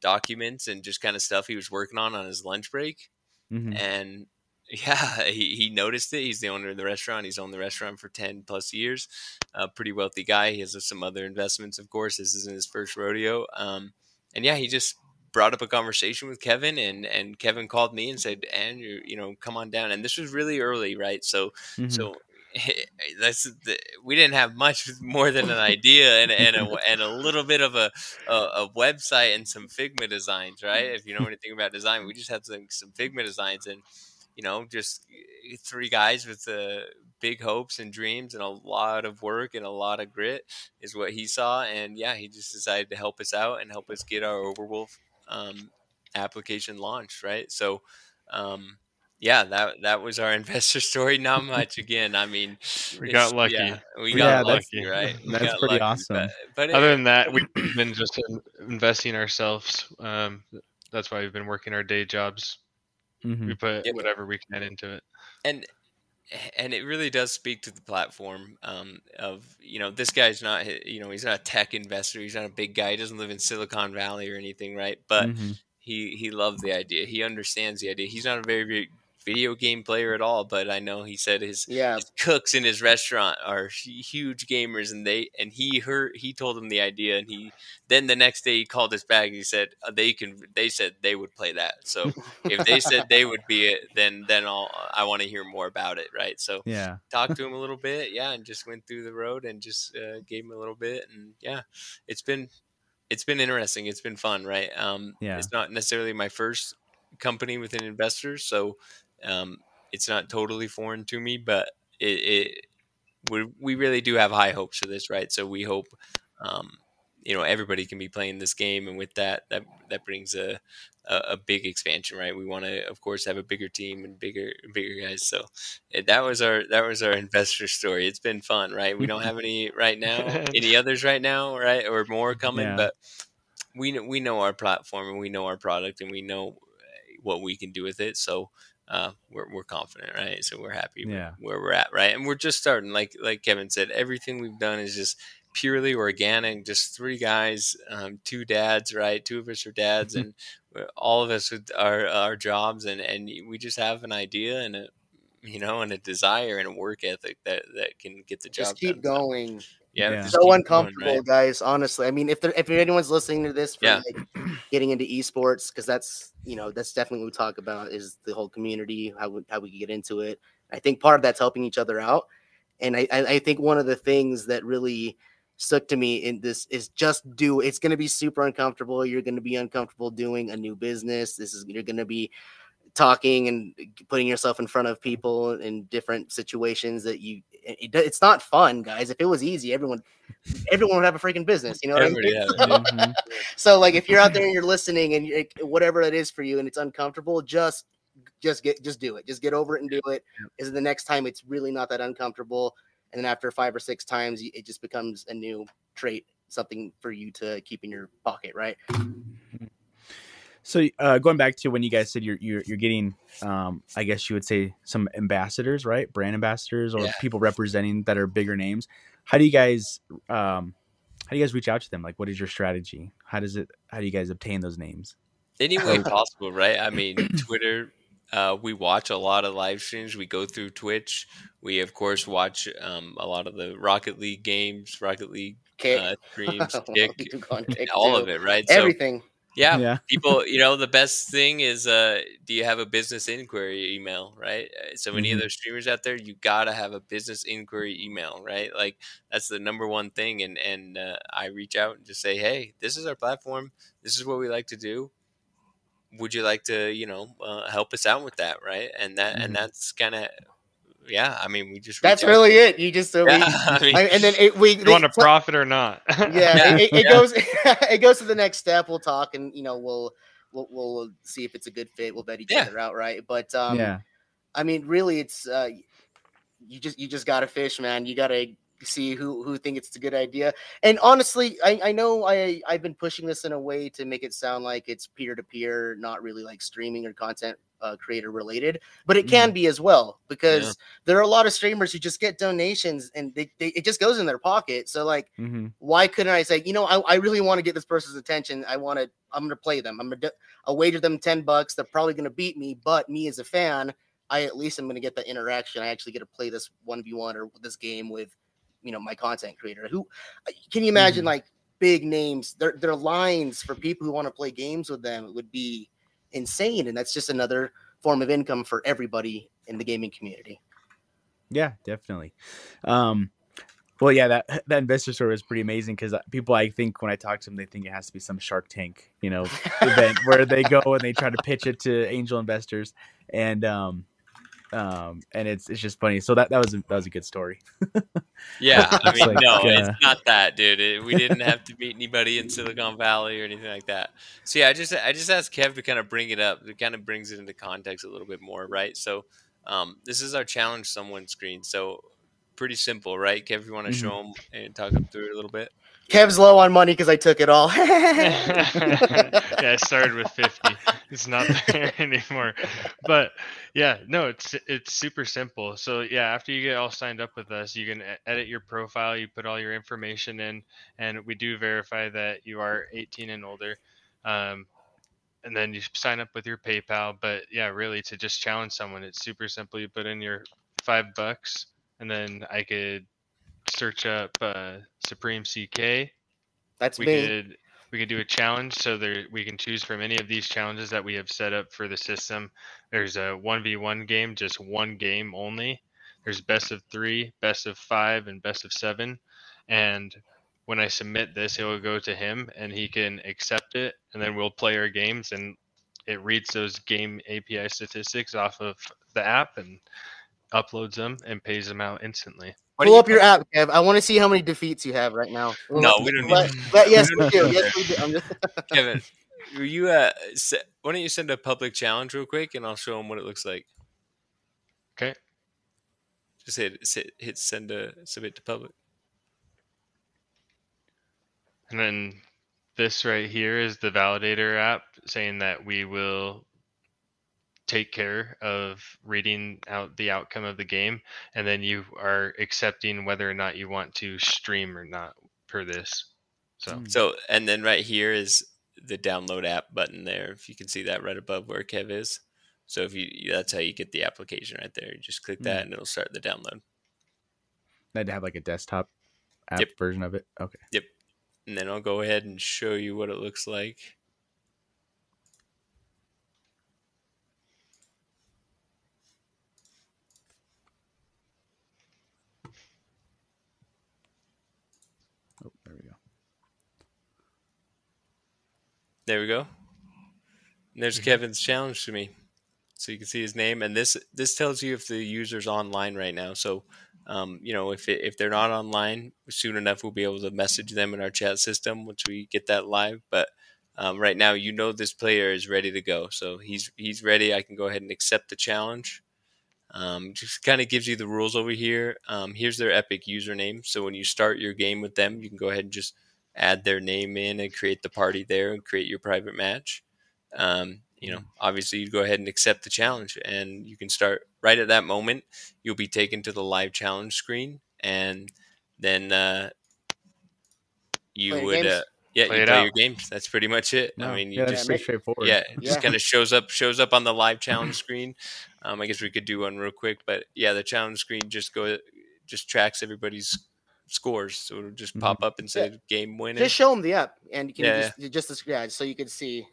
documents and just kind of stuff he was working on on his lunch break, mm-hmm. and *laughs* yeah, he, he noticed it. He's the owner of the restaurant. He's owned the restaurant for ten plus years. A pretty wealthy guy. He has some other investments, of course. This isn't his first rodeo. Um, and yeah, he just brought up a conversation with Kevin and and Kevin called me and said, Andrew, you know, come on down. And this was really early, right? So mm-hmm. so *laughs* that's the, we didn't have much *laughs* more than an idea and, and, a, and a little bit of a, a, a, website and some Figma designs, right? If you know *laughs* anything about design, we just had some, some Figma designs and, you know, just three guys with uh, big hopes and dreams and a lot of work and a lot of grit is what he saw. And yeah, he just decided to help us out and help us get our Overwolf um, application launched, right? So, um, yeah, that that was our *laughs* investor story. Not much again. I mean, we got lucky. Yeah, we got yeah, lucky, right? *laughs* That's pretty lucky, awesome. But, but other it, than that, we've been just investing ourselves. Um, that's why we've been working our day jobs. Mm-hmm. We put yep. whatever we can into it. And and it really does speak to the platform um, of you know this guy's not you know he's not a tech investor he's not a big guy he doesn't live in silicon valley or anything right but mm-hmm. he he loved the idea he understands the idea he's not a very video game player at all, but I know he said his, Yeah. his cooks in his restaurant are huge gamers, and they and he heard he told him the idea, and he then the next day he called us back and he said uh, they can they said they would play that. So if they said they would be it, then then I'll I want to hear more about it, right? So Yeah. talked to him a little bit, yeah, and just went through the road and just uh, gave him a little bit, and yeah, it's been it's been interesting. It's been fun, right? Um, Yeah. It's not necessarily my first company with an investor, so um, it's not totally foreign to me, but it, it we we really do have high hopes for this, right? So we hope. Um, you know everybody can be playing this game, and with that, that that brings a a, a big expansion, right? We want to, of course, have a bigger team and bigger bigger guys. So that was our that was our *laughs* investor story. It's been fun, right? We don't have any right *laughs* now, any others right now, right, or more coming, Yeah. but we know, we know our platform and we know our product and we know eh, what we can do with it. So uh, we're we're confident, right? So we're happy Yeah. where we're at, right? And we're just starting, like like Kevin said, everything we've done is just purely organic. Just three guys, um, two dads, right? Two of us are dads, *laughs* and we're- all of us with our our jobs, and and we just have an idea and a you know and a desire and a work ethic that that can get the job Just keep done. So, going. Yeah, Yeah. so keep going, uncomfortable, right? guys. Honestly, I mean, if there, if anyone's listening to this for Yeah. like getting into esports, because that's you know that's definitely what we talk about is the whole community, how we, how we get into it. I think part of that's helping each other out, and I I, I think one of the things that really stuck to me in this is just do. It's going to be super uncomfortable. You're going to be uncomfortable doing a new business. This is you're going to be talking and putting yourself in front of people in different situations that you it, it- it's not fun guys. If it was easy everyone everyone would have a freaking business you know what I mean? So- *laughs* Mhm. so like if you're out there and you're listening and you're, whatever it is for you and it's uncomfortable just just get just do it. Just get over it and do it. Is the next time it's really not that uncomfortable. And then after five or six times it just becomes a new trait something for you to keep in your pocket right So uh, going back to when you guys said you're you're, you're getting, um, I guess you would say some ambassadors, right? Brand ambassadors or Yeah. people representing that are bigger names. How do you guys, um, how do you guys reach out to them? Like, what is your strategy? How does it? How do you guys obtain those names? any way possible, right? I mean, *clears throat* Twitter. Uh, we watch a lot of live streams. We go through Twitch. We of course watch um, a lot of the Rocket League games, Rocket League uh, streams, *laughs* kick, You go on Kick, all too. of it, right? everything So yeah, Yeah. *laughs* people, you know, the best thing is, uh, do you have a business inquiry email, right? Uh, So any Mhm. those streamers out there, you gotta have a business inquiry email, right? Like that's the number one thing. And and uh, I reach out and just say, hey, this is our platform. This is what we like to do. Would you like to, you know, uh, help us out with that, right? And that Mhm. and that's kind of, yeah. I mean, we just that's out. really it you just uh, we- Yeah, *laughs* I mean, I- and then it, we you want to they- profit or not? *laughs* yeah, Yeah, it, it, it yeah. goes *laughs* it goes to the next step. We'll talk and you know we'll we'll, we'll see if it's a good fit. We'll vet each Yeah. other out, right? But um, yeah. I mean, really, it's uh, you just you just gotta fish, man. You gotta see who who think it's a good idea. And honestly, I I know I I've been pushing this in a way to make it sound like it's peer to peer, not really like streaming or content uh, creator related, but it can be as well because there are a lot of streamers who just get donations and they, they it just goes in their pocket. So like hmm why couldn't I say, you know, I, I really want to get this person's attention. I want to, I'm going to play them. I'm going to, I'll wager them 10 bucks. They're probably going to beat me, but me as a fan, I at least am going to get the interaction. I actually get to play this 1v1 or this game with, you know, my content creator who can you imagine Mhm. like big names, their, their lines for people who want to play games with them would be insane. And that's just another form of income for everybody in the gaming community. Yeah, definitely. Um, well, yeah, that that investor story was pretty amazing because people, I think, when I talk to them, they think it has to be some Shark Tank, you know, event *laughs* where they go and they try to pitch it to angel investors, and um, um, and it's it's just funny. So that that was a, that was a good story. *laughs* Yeah, I mean, like, no, uh, it's not that, dude. It, we didn't *laughs* have to meet anybody in Silicon Valley or anything like that. So yeah, I just I just asked Kev to kind of bring it up. It kind of brings it into context a little bit more, right? So um, this is our challenge someone screen. So pretty simple, right? Kev, you want to Mhm. show them and talk them through it a little bit? Kev's low on money because I took it all. *laughs* *laughs* yeah, I started with 50. It's not *laughs* there anymore. But yeah, no, it's it's super simple. So yeah, after you get all signed up with us, you can edit your profile, you put all your information in, and we do verify that you are 18 and older. Um, and then you sign up with your PayPal. But yeah, really to just challenge someone, it's super simple. You put in your five bucks, and then I could search up uh, Supreme CK. That's we me. could we could do a challenge so there we can choose from any of these challenges that we have set up for the system there's a 1v1 game just one game only there's best of three best of five and best of seven and when i submit this it will go to him and he can accept it and then we'll play our games and it reads those game api statistics off of the app and uploads them and pays them out instantly What Pull you up your app, Kev. I want to see how many defeats you have right now. No, we don't need But, to- but yes, *laughs* we we don't do. need Yes, we do. I'm just, *laughs* Kevin, will you uh, se- why don't you send a public challenge real quick, and I'll show them what it looks like. okay Just hit hit, hit send a submit to public. And then this right here is the validator app saying that we will take care of reading out the outcome of the game. And then you are accepting whether or not you want to stream or not per this. So Mm. So, and then right here is the download app button there. If you can see that right above where Kev is. So if you, that's how you get the application right there. You just click that, and it'll start the download. I'd have like a desktop app Yep. version of it. Okay. Yep. And then I'll go ahead and show you what it looks like. There we go. And there's Kevin's challenge to me. So you can see his name, and this this tells you if the user's online right now. So, um, you know, if it, if they're not online, soon enough we'll be able to message them in our chat system once we get that live. But um, right now, you know, this player is ready to go. So he's he's ready. I can go ahead and accept the challenge. Um, just kind of gives you the rules over here. Um, here's their Epic username. So when you start your game with them, you can go ahead and just add their name in and create the party there and create your private match. Um, you know, obviously you go ahead and accept the challenge and you can start right at that moment. You'll be taken to the live challenge screen and then uh, you Play would, uh, yeah, Play you play out. your games. That's pretty much it. No, I mean, you yeah, just pretty straightforward. yeah, it just Yeah. kind of shows up shows up on the live *clears throat* challenge screen. Um, I guess we could do one real quick, but yeah, the challenge screen just go just tracks everybody's scores, so it'll just Mhm. pop up and say game winner. just show them the app, and you can Yeah, just just as- yeah, so you can see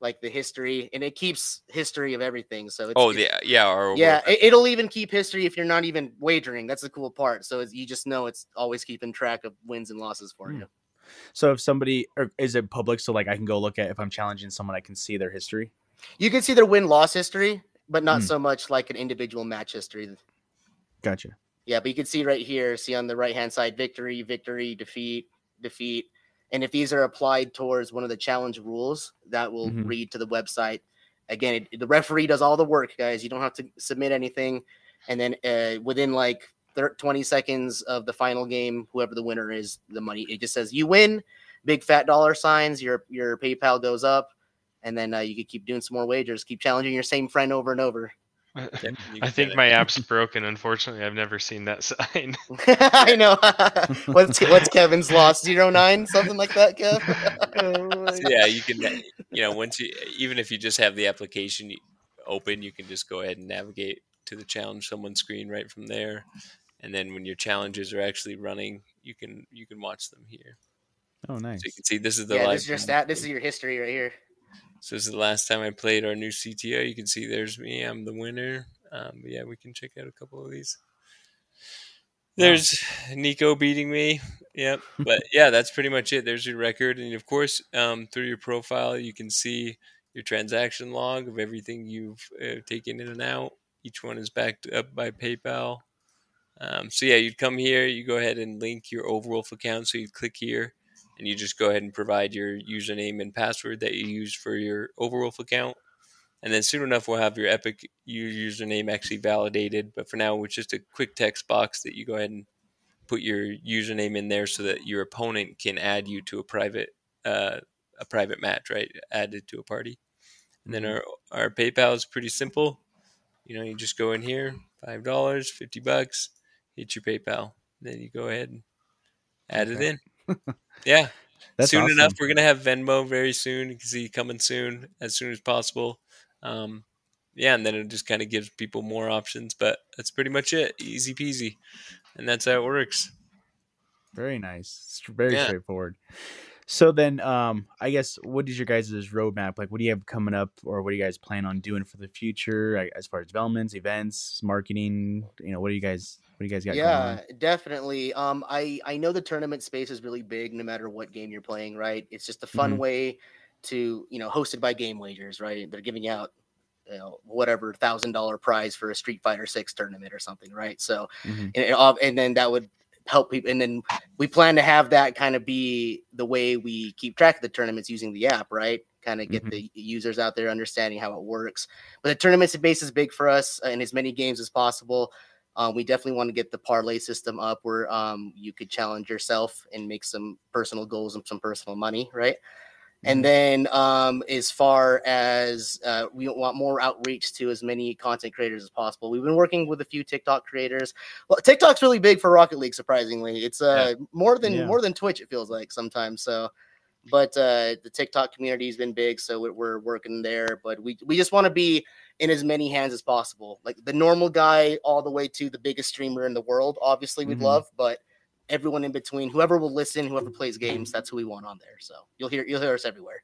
like the history, and it keeps history of everything. So it's, oh, it's- the yeah, yeah, it, it'll even keep history if you're not even wagering. That's the cool part. So it's, you just know it's always keeping track of wins and losses for Hmm. you. So if somebody or is it public so like I can go look at if I'm challenging someone I can see their history? You can see their win loss history, but not Hmm. so much like an individual match history. Gotcha. Yeah, but you can see right here, see on the right hand side, victory, victory, defeat, defeat. And if these are applied towards one of the challenge rules, that will Mhm. read to the website. Again, it, the referee does all the work, guys. You don't have to submit anything. And then uh, within like thir- 20 seconds of the final game, whoever the winner is, the money, it just says you win, big fat dollar signs, your, your PayPal goes up. And then uh, you could keep doing some more wagers, keep challenging your same friend over and over. *laughs* Yep, I think my app's *laughs* broken. Unfortunately, I've never seen that *laughs* sign. I know. what's what's Kevin's loss? Zero nine, something like that, Kev. Oh so, yeah, you can you know once you even if you just have the application open, you can just go ahead and navigate to the challenge someone screen right from there, and then when your challenges are actually running, you can you can watch them here. Oh nice. So you can see this is the yeah, live this is your challenge stat. This is your history right here. So this is the last time I played our new CTO. You can see there's me. I'm the winner. Um, but yeah, we can check out a couple of these. There's Nico beating me. Yep. *laughs* But yeah, that's pretty much it. There's your record, and of course, um, through your profile, you can see your transaction log of everything you've uh, taken in and out. Each one is backed up by PayPal. Um, so yeah, you'd come here. You go ahead and link your Overwolf account. So you'd click here, and you just go ahead and provide your username and password that you use for your Overwolf account. And then soon enough, we'll have your Epic username actually validated. But for now, it's just a quick text box that you go ahead and put your username in there so that your opponent can add you to a private uh, a private match, right? Added to a party. And then our our PayPal is pretty simple. You know, you just go in here, five dollars, fifty bucks, hit your PayPal. Then you go ahead and add Okay. it in. Yeah. That's soon enough, we're gonna have Venmo very soon. You can see coming soon, as soon as possible. Um, yeah, and then it just kind of gives people more options. But that's pretty much it. Easy peasy, and that's how it works. Very nice. It's very Yeah. straightforward. So then, um, I guess what is your guys' roadmap? Like, what do you have coming up, or what do you guys plan on doing for the future, as far as developments, events, marketing? You know, what do you guys, what do you guys got going yeah definitely um i i know the tournament space is really big no matter what game you're playing right it's just a fun Mhm. way to you know hosted by GameWagrs right they're giving out you know whatever thousand dollar prize for a street fighter six tournament or something right so Mhm. and, and then that would help people and then we plan to have that kind of be the way we keep track of the tournaments using the app right? Kind of get Mhm. the users out there understanding how it works. But the tournaments base is big for us uh, and as many games as possible. Um, we definitely want to get the parlay system up where um, you could challenge yourself and make some personal goals and some personal money right and then um, as far as uh, we want more outreach to as many content creators as possible. We've been working with a few tiktok creators. Well tiktok's really big for rocket league surprisingly. It's uh, more than Yeah. more than twitch it feels like sometimes so. But uh, the tiktok community has been big so we're, we're working there. But we, we just want to be in as many hands as possible. Like the normal guy all the way to the biggest streamer in the world obviously we'd Mhm. love but everyone in between whoever will listen whoever plays games that's who we want on there so you'll hear you'll hear us everywhere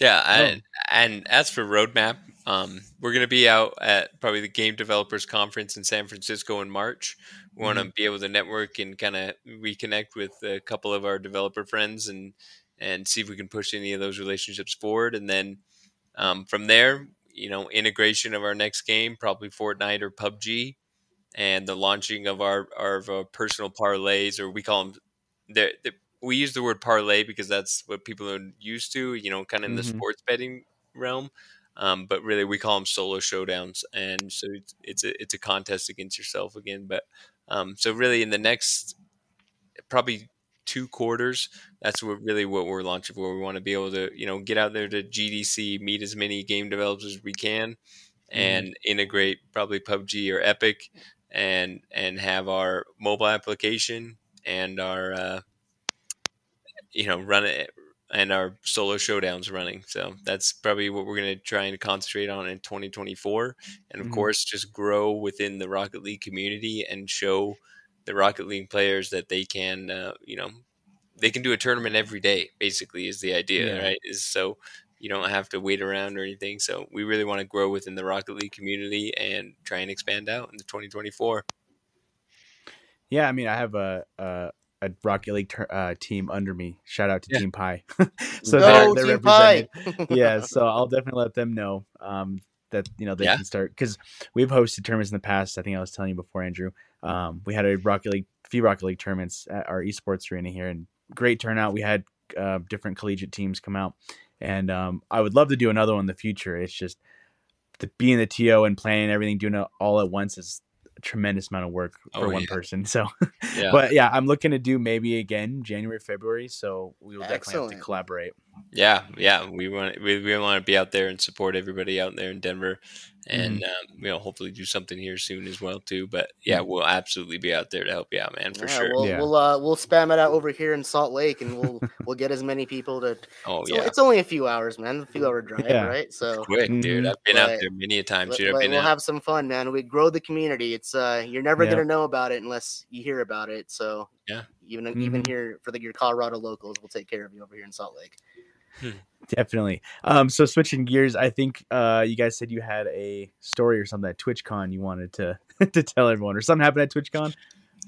Yeah, Oh. and, and as for roadmap, um, we're going to be out at probably the Game Developers Conference in San Francisco in March. We want to be able to network and kind of reconnect with a couple of our developer friends and and see if we can push any of those relationships forward. And then um, from there, you know, integration of our next game, probably Fortnite or PUBG, and the launching of our our, of our personal parlays, or we call them. They're, they we use the word parlay because that's what people are used to, you know, kind of in the Mhm. sports betting realm. Um, but really, we call them solo showdowns, and so it's, it's a it's a contest against yourself again. But um, so really, in the next probably two quarters, that's what really what we're launching for. We want to be able to you know get out there to GDC, meet as many game developers as we can, and integrate probably PUBG or Epic, and and have our mobile application and our uh, you know run it and our solo showdowns running. So that's probably what we're going to try and concentrate on in 2024. And of Mhm. course, just grow within the Rocket League community and show the Rocket League players that they can, uh, you know, they can do a tournament every day. Basically, is the idea, Yeah. right? Is so you don't have to wait around or anything. So we really want to grow within the Rocket League community and try and expand out into 2024. Yeah, I mean, I have a a, a Rocket League tur- uh, team under me. Shout out to Yeah. Team Pie. *laughs* so Go, they're, they're Team Pie! represented. *laughs* yeah, so I'll definitely let them know um, that you know they Yeah. can start because we've hosted tournaments in the past. I think I was telling you before, Andrew. Um, we had a Rocket League, few Rocket League tournaments at our esports arena here, and great turnout. We had uh, different collegiate teams come out, and um, I would love to do another one in the future. It's just the being the TO and planning everything, doing it all at once is a tremendous amount of work for Oh, one yeah. person. *laughs* So, Yeah. but yeah, I'm looking to do maybe again January, February. So we will definitely have to collaborate. Yeah, yeah, we want we, we want to be out there and support everybody out there in Denver, and um, you know hopefully do something here soon as well too. But yeah, we'll absolutely be out there to help you out, man, for Yeah, sure. We'll Yeah. we'll uh, we'll spam it out over here in Salt Lake, and we'll *laughs* we'll get as many people to. oh It's, yeah, it's only a few hours, man. A few hour drive, Yeah. right? So quick, dude. Mhm. I've been out there many a time, let, dude. I've been we'll out. have some fun, man. We grow the community. It's uh, you're never Yeah. gonna know about it unless you hear about it. So Yeah. even even Mhm. here for the your Colorado locals, we'll take care of you over here in Salt Lake. Definitely. Um, so switching gears, I think uh, you guys said you had a story or something at TwitchCon you wanted to *laughs* to tell everyone, or something happened at TwitchCon.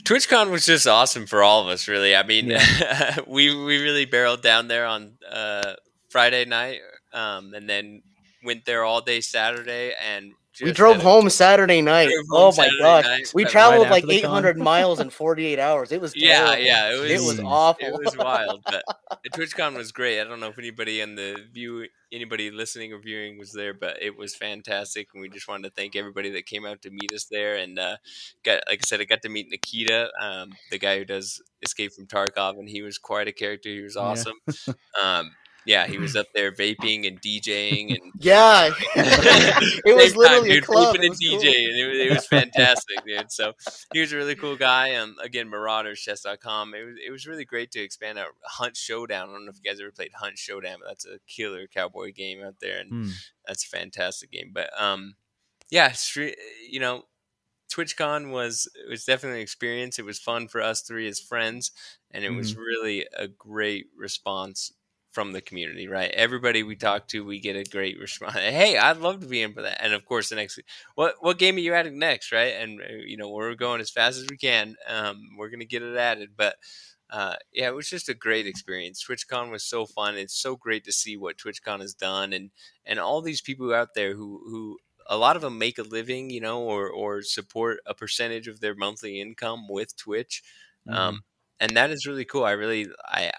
TwitchCon was just awesome for all of us, really. I mean, *laughs* we we really barreled down there on uh, Friday night, um, and then went there all day Saturday, and we drove home Saturday night. Oh my Saturday gosh, night, we traveled right like after the con. 800 *laughs* miles in 48 hours. It was Yeah, terrible. yeah, it was, it was was- awful. It was wild, but *laughs* the TwitchCon was great. I don't know if anybody in the view, anybody listening or viewing was there, but it was fantastic, and we just wanted to thank everybody that came out to meet us there. And uh, got, like I said, I got to meet Nikita, um, the guy who does Escape from Tarkov, and he was quite a character. He was Yeah. awesome. *laughs* um, yeah, he was *clears throat* up there vaping and DJing and *laughs* Yeah, *laughs* *laughs* it was literally time, a club. It and was cool. And It, was- it was fantastic, dude. So he was a really cool guy. Um, again, MaraudersChess.com. It was it was really great to expand out Hunt Showdown. I don't know if you guys ever played Hunt Showdown, but that's a killer cowboy game out there, and Hmm. that's a fantastic game. But um, yeah, you know, TwitchCon was it was definitely an experience. It was fun for us three as friends, and it was really a great response from the community. Right, everybody we talk to, we get a great response. *laughs* Hey, I'd love to be in for that. And of course, the next what what game are you adding next? Right, and uh, you know we're going as fast as we can. Um, we're gonna get it added, but. Uh, yeah, it was just a great experience. TwitchCon was so fun. It's so great to see what TwitchCon has done, and and all these people out there who who a lot of them make a living, you know, or or support a percentage of their monthly income with Twitch, um, and that is really cool. I really I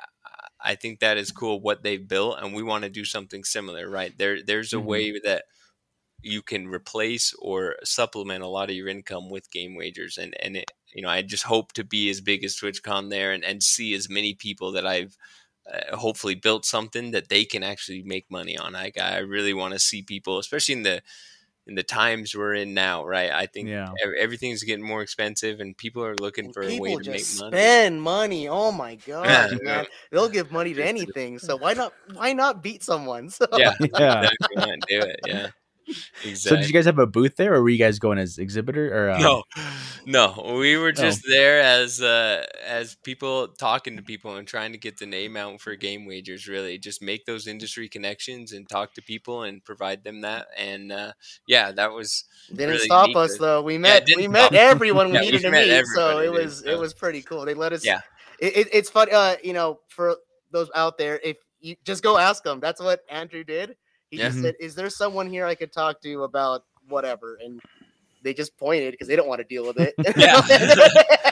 I think that is cool what they've built, and we want to do something similar, right? There there's a Mhm. way that you can replace or supplement a lot of your income with GameWagrs, and and it, you know I just hope to be as big as TwitchCon there, and and see as many people that I've uh, hopefully built something that they can actually make money on. I I really want to see people, especially in the in the times we're in now, right? I think Yeah. everything's getting more expensive, and people are looking And for a people way to make just money. spend money. Oh my *laughs* god, man! They'll give money to anything. So why not? Why not beat someone? *laughs* So Yeah, *laughs* Yeah. exactly. Do it? Yeah, exactly. So did you guys have a booth there, or were you guys going as exhibitor? Or um, No, no, we were just there as uh, as people talking to people and trying to get the name out for GameWagrs. Really, just make those industry connections and talk to people and provide them that. And uh, yeah, that was didn't really stop neat us though. We met. didn't we met stop everyone we Yeah, needed we to meet. So it dude. was it was pretty cool. They let us. Yeah. It, it, it's fun. Uh, you know, for those out there, if you just go ask them. That's what Andrew did. He just said, "Is there someone here I could talk to about whatever?" And they just pointed because they don't want to deal with it. *laughs* *laughs* Yeah.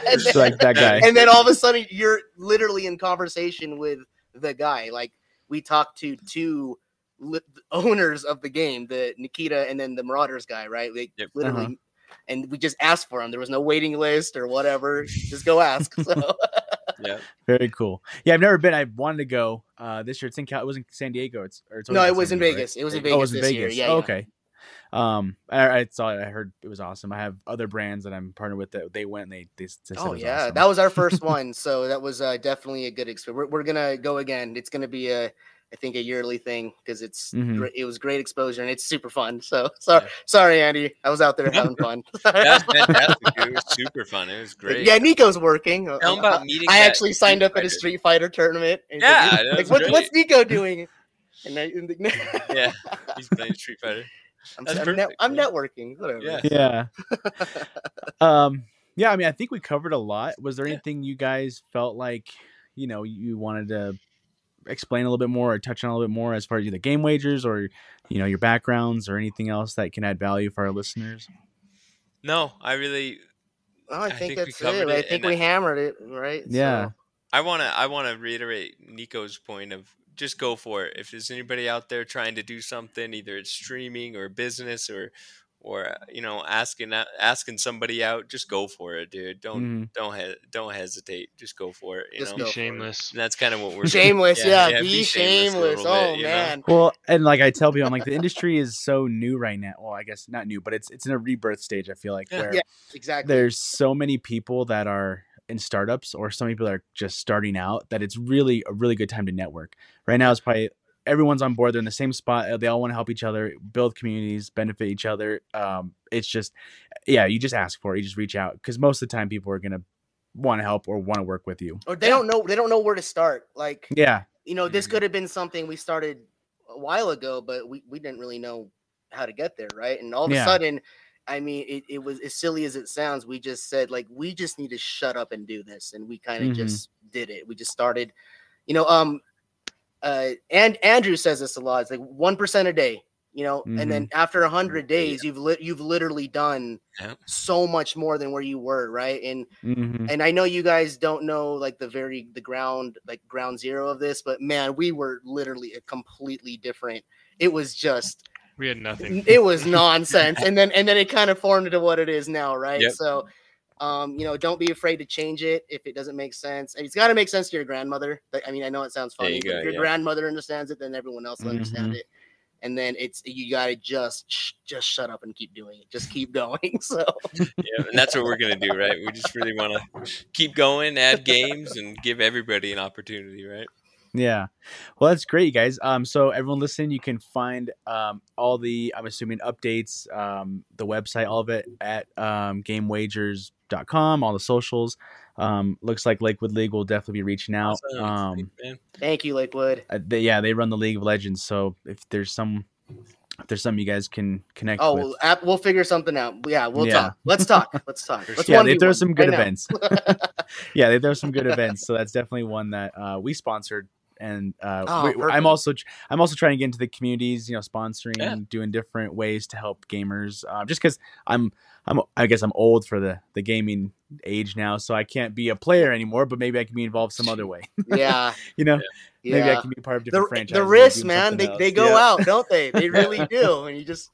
And It's like that guy. and then all of a sudden you're literally in conversation with the guy like we talked to two li- owners of the game the nikita and then the marauders guy right like Yep. literally Uh-huh. and we just asked for him there was no waiting list or whatever just go ask so *laughs* yeah. *laughs* Very cool. Yeah, I've never been. I wanted to go uh, this year. It's in Cal. It was in San Diego. It's or it's no it was in San Diego, right? vegas it was in vegas oh, it was in this Vegas. year yeah, Oh, yeah. okay. Um, I, I saw it. I heard it was awesome. I have other brands that I'm partnered with that they went and they they, they said it Oh was yeah, awesome. that was our first *laughs* one, so that was uh, definitely a good experience. We're, we're gonna go again. It's gonna be a, I think, a yearly thing because it's Mhm. it was great exposure and it's super fun. So *laughs* sorry, Yeah. sorry, Andy, I was out there *laughs* having fun. That was *laughs* fantastic. dude. It was super fun. It was great. Yeah, Nico's working. Uh, about meeting. I actually signed up at a Street Fighter tournament. and Yeah, like, like, what, what's Nico doing? And I, and the- Yeah, he's playing Street Fighter. I'm, That's I'm, net- perfect, I'm networking. Whatever. Yeah. yeah. um. Yeah. I mean, I think we covered a lot. Was there Yeah. anything you guys felt like you know you wanted to explain a little bit more or touch on a little bit more as far as the GameWagrs or you know your backgrounds or anything else that can add value for our listeners? No, I really, Oh, I, I think, think we that's covered it. I think we I- hammered it. Right. Yeah. So- I want to, I want to reiterate Nico's point of just go for it. If there's anybody out there trying to do something, either it's streaming or business or, or uh, you know, asking asking somebody out, just go for it, dude. Don't Mhm. don't he- don't hesitate. Just go for it. You Just know, Be go for it. shameless. And that's kind of what we're doing. Shameless, yeah, yeah, be, be shameless. shameless oh bit, you know? man, Well, and like I tell people, I'm like the industry is so new right now. Well, I guess not new, but it's it's in a rebirth stage. I feel like Yeah. where Yeah. exactly. there's so many people that are in startups or some people that are just starting out that it's really a really good time to network. Right now is probably everyone's on board. They're in the same spot. uh, They all want to help each other, build communities, benefit each other. Um, it's just, yeah, you just ask for it. You just reach out because most of the time people are gonna want to help or want to work with you. or they don't know. They don't know where to start. Like Yeah, you know, this Mhm. could have been something we started a while ago, but we, we didn't really know how to get there, right? And all of Yeah. a sudden, I mean, it, it was as silly as it sounds. We just said, like, we just need to shut up and do this. And we kind of Mhm. just did it. We just started, you know, um, uh, and Andrew says this a lot. It's like 1% a day, you know, and then after a hundred days, you've lit, you've literally done Yeah. so much more than where you were. Right. And, Mhm. and I know you guys don't know like the very the ground like ground zero of this, but man, we were literally a completely different. It was just We had nothing. it was *laughs* nonsense, and then and then it kind of formed into what it is now, right? Yep. So, Um, you know, don't be afraid to change it if it doesn't make sense. And it's got to make sense to your grandmother. Like, I mean, I know it sounds funny, you go, if your yeah. grandmother understands it, then everyone else will understand Mhm. it. And then it's you gotta just sh- just shut up and keep doing it. Just keep *laughs* going. So Yeah, and that's what we're gonna do, right? We just really want to keep going, add games, and give everybody an opportunity, right? Yeah. Well, that's great, you guys. Um, so everyone listening, you can find um all the I'm assuming updates, um, the website, all of it at um gamewagrs.com, all the socials. Um, looks like Lakewood League will definitely be reaching out. Um, thank you, Lakewood. uh, they, yeah, they run the League of Legends. So if there's some, if there's some you guys can connect Oh, with, we'll, app, we'll figure something out. Yeah, we'll Yeah. talk. Let's talk. *laughs* Let's talk. Let's yeah, they 1v1 throw some good right events. *laughs* yeah, they throw some good events. So that's definitely one that uh, we sponsored, and uh, Oh, we- I'm also I'm also trying to get into the communities. You know, sponsoring, Yeah. doing different ways to help gamers. Uh, just because I'm I'm I guess I'm old for the the gaming age now, so I can't be a player anymore. But maybe I can be involved some other *laughs* way. Yeah, *laughs* you know, yeah. maybe I can be part of the, different franchises. the or risks, man. They, else. they go Yeah. out, don't they? They really *laughs* do. And you just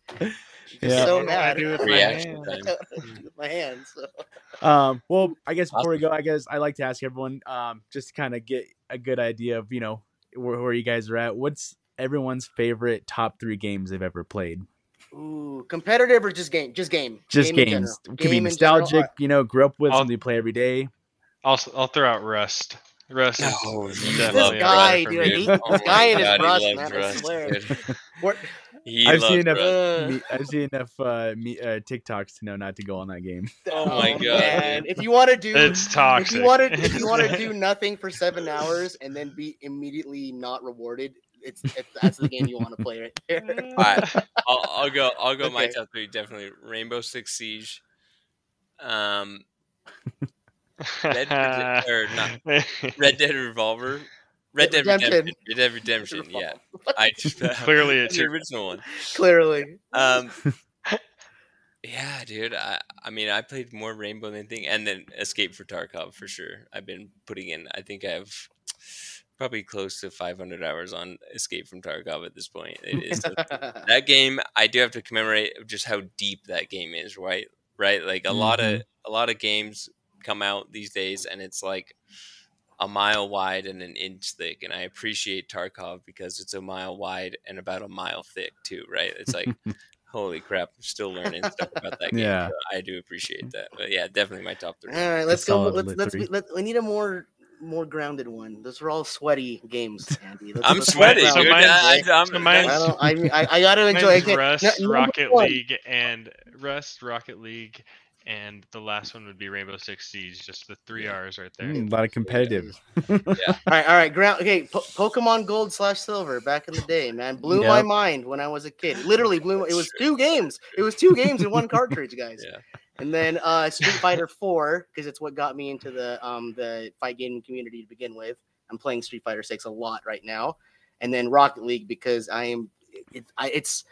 Yeah. so What do I mad. do with my Reaction hand? time. *laughs* With my hands. So. Um, well, I guess before we go, I guess I like to ask everyone, um, just to kind of get a good idea of you know where, where you guys are at. What's everyone's favorite top three games they've ever played? Ooh, competitive or just game? Just game. Just Game games. general. Could be Game general. nostalgic. You know, grew up with I'll- something you play every day. I'll I'll throw out Rust. Rust Oh, you definitely love a guy, dude, he- Oh this guy and his God, he Rust, I swear. Dude. What- He I've seen enough. Uh, me- *laughs* I've seen enough uh, me, uh, TikToks to know not to go on that game. Oh my God, man. If you want to do, It's if you want to, if you want to do *laughs* nothing for seven hours and then be immediately not rewarded, it's, it's that's the game you want to play right there. *laughs* All right, I'll, I'll go. I'll go. My top three definitely Rainbow Six Siege. Um, Red Dead- or not- Red Dead Revolver. Red Dead Redemption. Redemption. Red Dead Redemption. Yeah, I *laughs* just, Clearly, it's the original one. Clearly, Um, *laughs* yeah, dude. I I mean, I played more Rainbow than anything, and then Escape for Tarkov for sure. I've been putting in. I think I have probably close to 500 hours on Escape from Tarkov at this point. It is *laughs* that game. I do have to commemorate just how deep that game is. Right, right. Like a lot of a lot of games come out these days, and it's like a mile wide and an inch thick. And I appreciate Tarkov because it's a mile wide and about a mile thick too. Right? It's like. *laughs* Holy crap! I'm still learning stuff about that game. Yeah. so I do appreciate that. But yeah, definitely my top three. all right, let's A go. solid Let's lit let's three. let, we need a more more grounded one. Those are all sweaty games, Andy. Let's- I'm let's sweaty, So dude. mine's- I, I'm, so mine's- I don't. I, I, I got to *laughs* enjoy. It. Rust, No- Rocket one. League, and Rust, Rocket League, and the last one would be Rainbow Six Siege. Just the three R's right there. Mm, a lot of competitive. *laughs* All right, all right. Ground. Okay, po- Pokemon Gold slash Silver back in the day, man, blew my mind when I was a kid. Literally blew. It was two games. It was two games in one *laughs* cartridge, guys. Yeah. And then uh, Street Fighter Four, because it's what got me into the um the fight gaming community to begin with. I'm playing Street Fighter Six a lot right now, and then Rocket League because I am. It, I, it's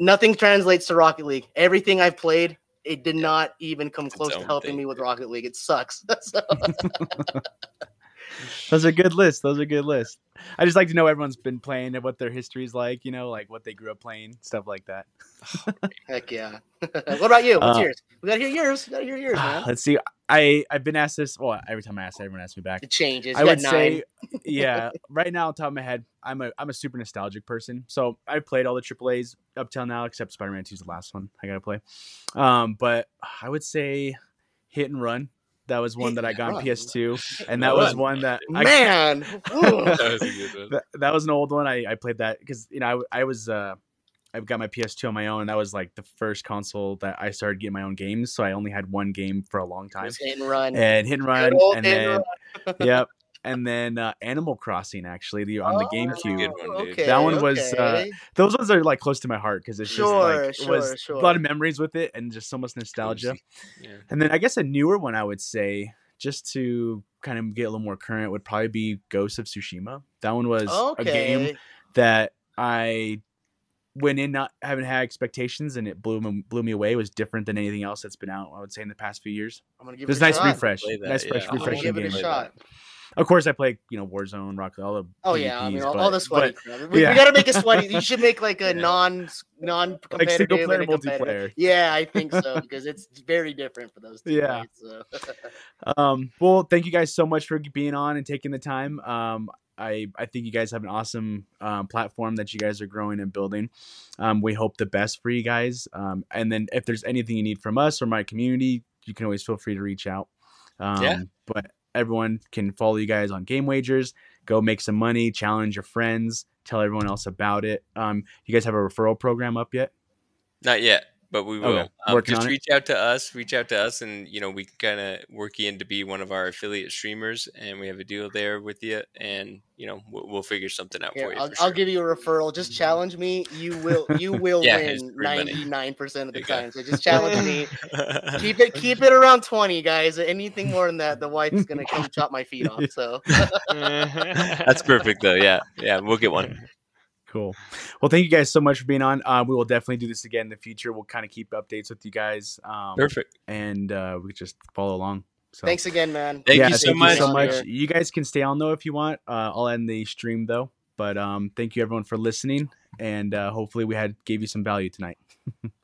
nothing translates to Rocket League. Everything I've played, it did not even come It's close to helping thing. me with Rocket League. It sucks. *laughs* So- *laughs* *laughs* Those are good lists. Those are good lists. I just like to know everyone's been playing and what their history's like. You know, like what they grew up playing, stuff like that. *laughs* Heck yeah. *laughs* what about you? What's Uh, yours? We gotta hear yours. We gotta hear yours, man. Let's see. I I've been asked this. Well, every time I ask, everyone asks me back. It changes. I would nine. say, *laughs* yeah. Right now, on top of my head, I'm a I'm a super nostalgic person. So I played all the AAA's up till now, except Spider-Man 2 is the last one I gotta play. Um, but I would say Hit and Run. That was one that I got on PS2, *laughs* and that was one that I, man. *laughs* That was a good one. that, that was an old one. I, I played that because you know I, I was uh I got my PS2 on my own. That was like the first console that I started getting my own games. So I only had one game for a long time, Just hit and run. and hit and run, and hit and then yep, and then uh, Animal Crossing actually the on the Oh, That's a good GameCube. one, dude. Okay, That one was, uh, okay. Those ones are like close to my heart because it's Sure, just like it was sure, sure. a lot of memories with it and just so much nostalgia. Yeah. And then I guess a newer one I would say, just to kind of get a little more current, would probably be Ghost of Tsushima. That one was a game that I went in not having had expectations and it blew me, blew me away. It was different than anything else that's been out. I would say in the past few years. I'm gonna It give was it a nice shot. refresh, Play that, nice yeah. fresh, I'm I'm refreshing give it a game. shot. Of course, I play you know Warzone, Rock, all the. Oh yeah, I mean all, but- all the sweaty. but, crap. We, yeah. we gotta make a sweaty. You should make like *laughs* a non non like competitive single player, and a competitive. multiplayer. Yeah, I think so *laughs* because it's very different for those two. Yeah. right? So. *laughs* Um, well, thank you guys so much for being on and taking the time. Um, I, I think you guys have an awesome um, platform that you guys are growing and building. Um, we hope the best for you guys. Um, and then if there's anything you need from us or my community, you can always feel free to reach out. Um, Yeah. But everyone can follow you guys on GameWagrs. Go make some money, challenge your friends, tell everyone else about it. Um, you guys have a referral program up yet? Not yet, but we will. Okay, Um, just on it. reach out to us. Reach out to us, and you know we can kind of work you in to be one of our affiliate streamers, and we have a deal there with you, and you know we'll, we'll figure something out Here, for you. I'll, for I'll give you a referral. Just challenge me. You will you *laughs* will Yeah, win ninety nine percent of the There time. So just challenge me. keep *laughs* it keep it around twenty, guys. Anything more than that, the wife's gonna come chop my feet off. So *laughs* That's perfect, though. Yeah, yeah, we'll get one. Cool. Well, thank you guys so much for being on. Uh, we will definitely do this again in the future. We'll kind of keep updates with you guys. Um, Perfect. And uh, we just follow along. So thanks again, man. Thank yeah, you so thank much. You so much. You guys can stay on though if you want. Uh, I'll end the stream though. But um, thank you everyone for listening, and uh, hopefully we had gave you some value tonight. *laughs*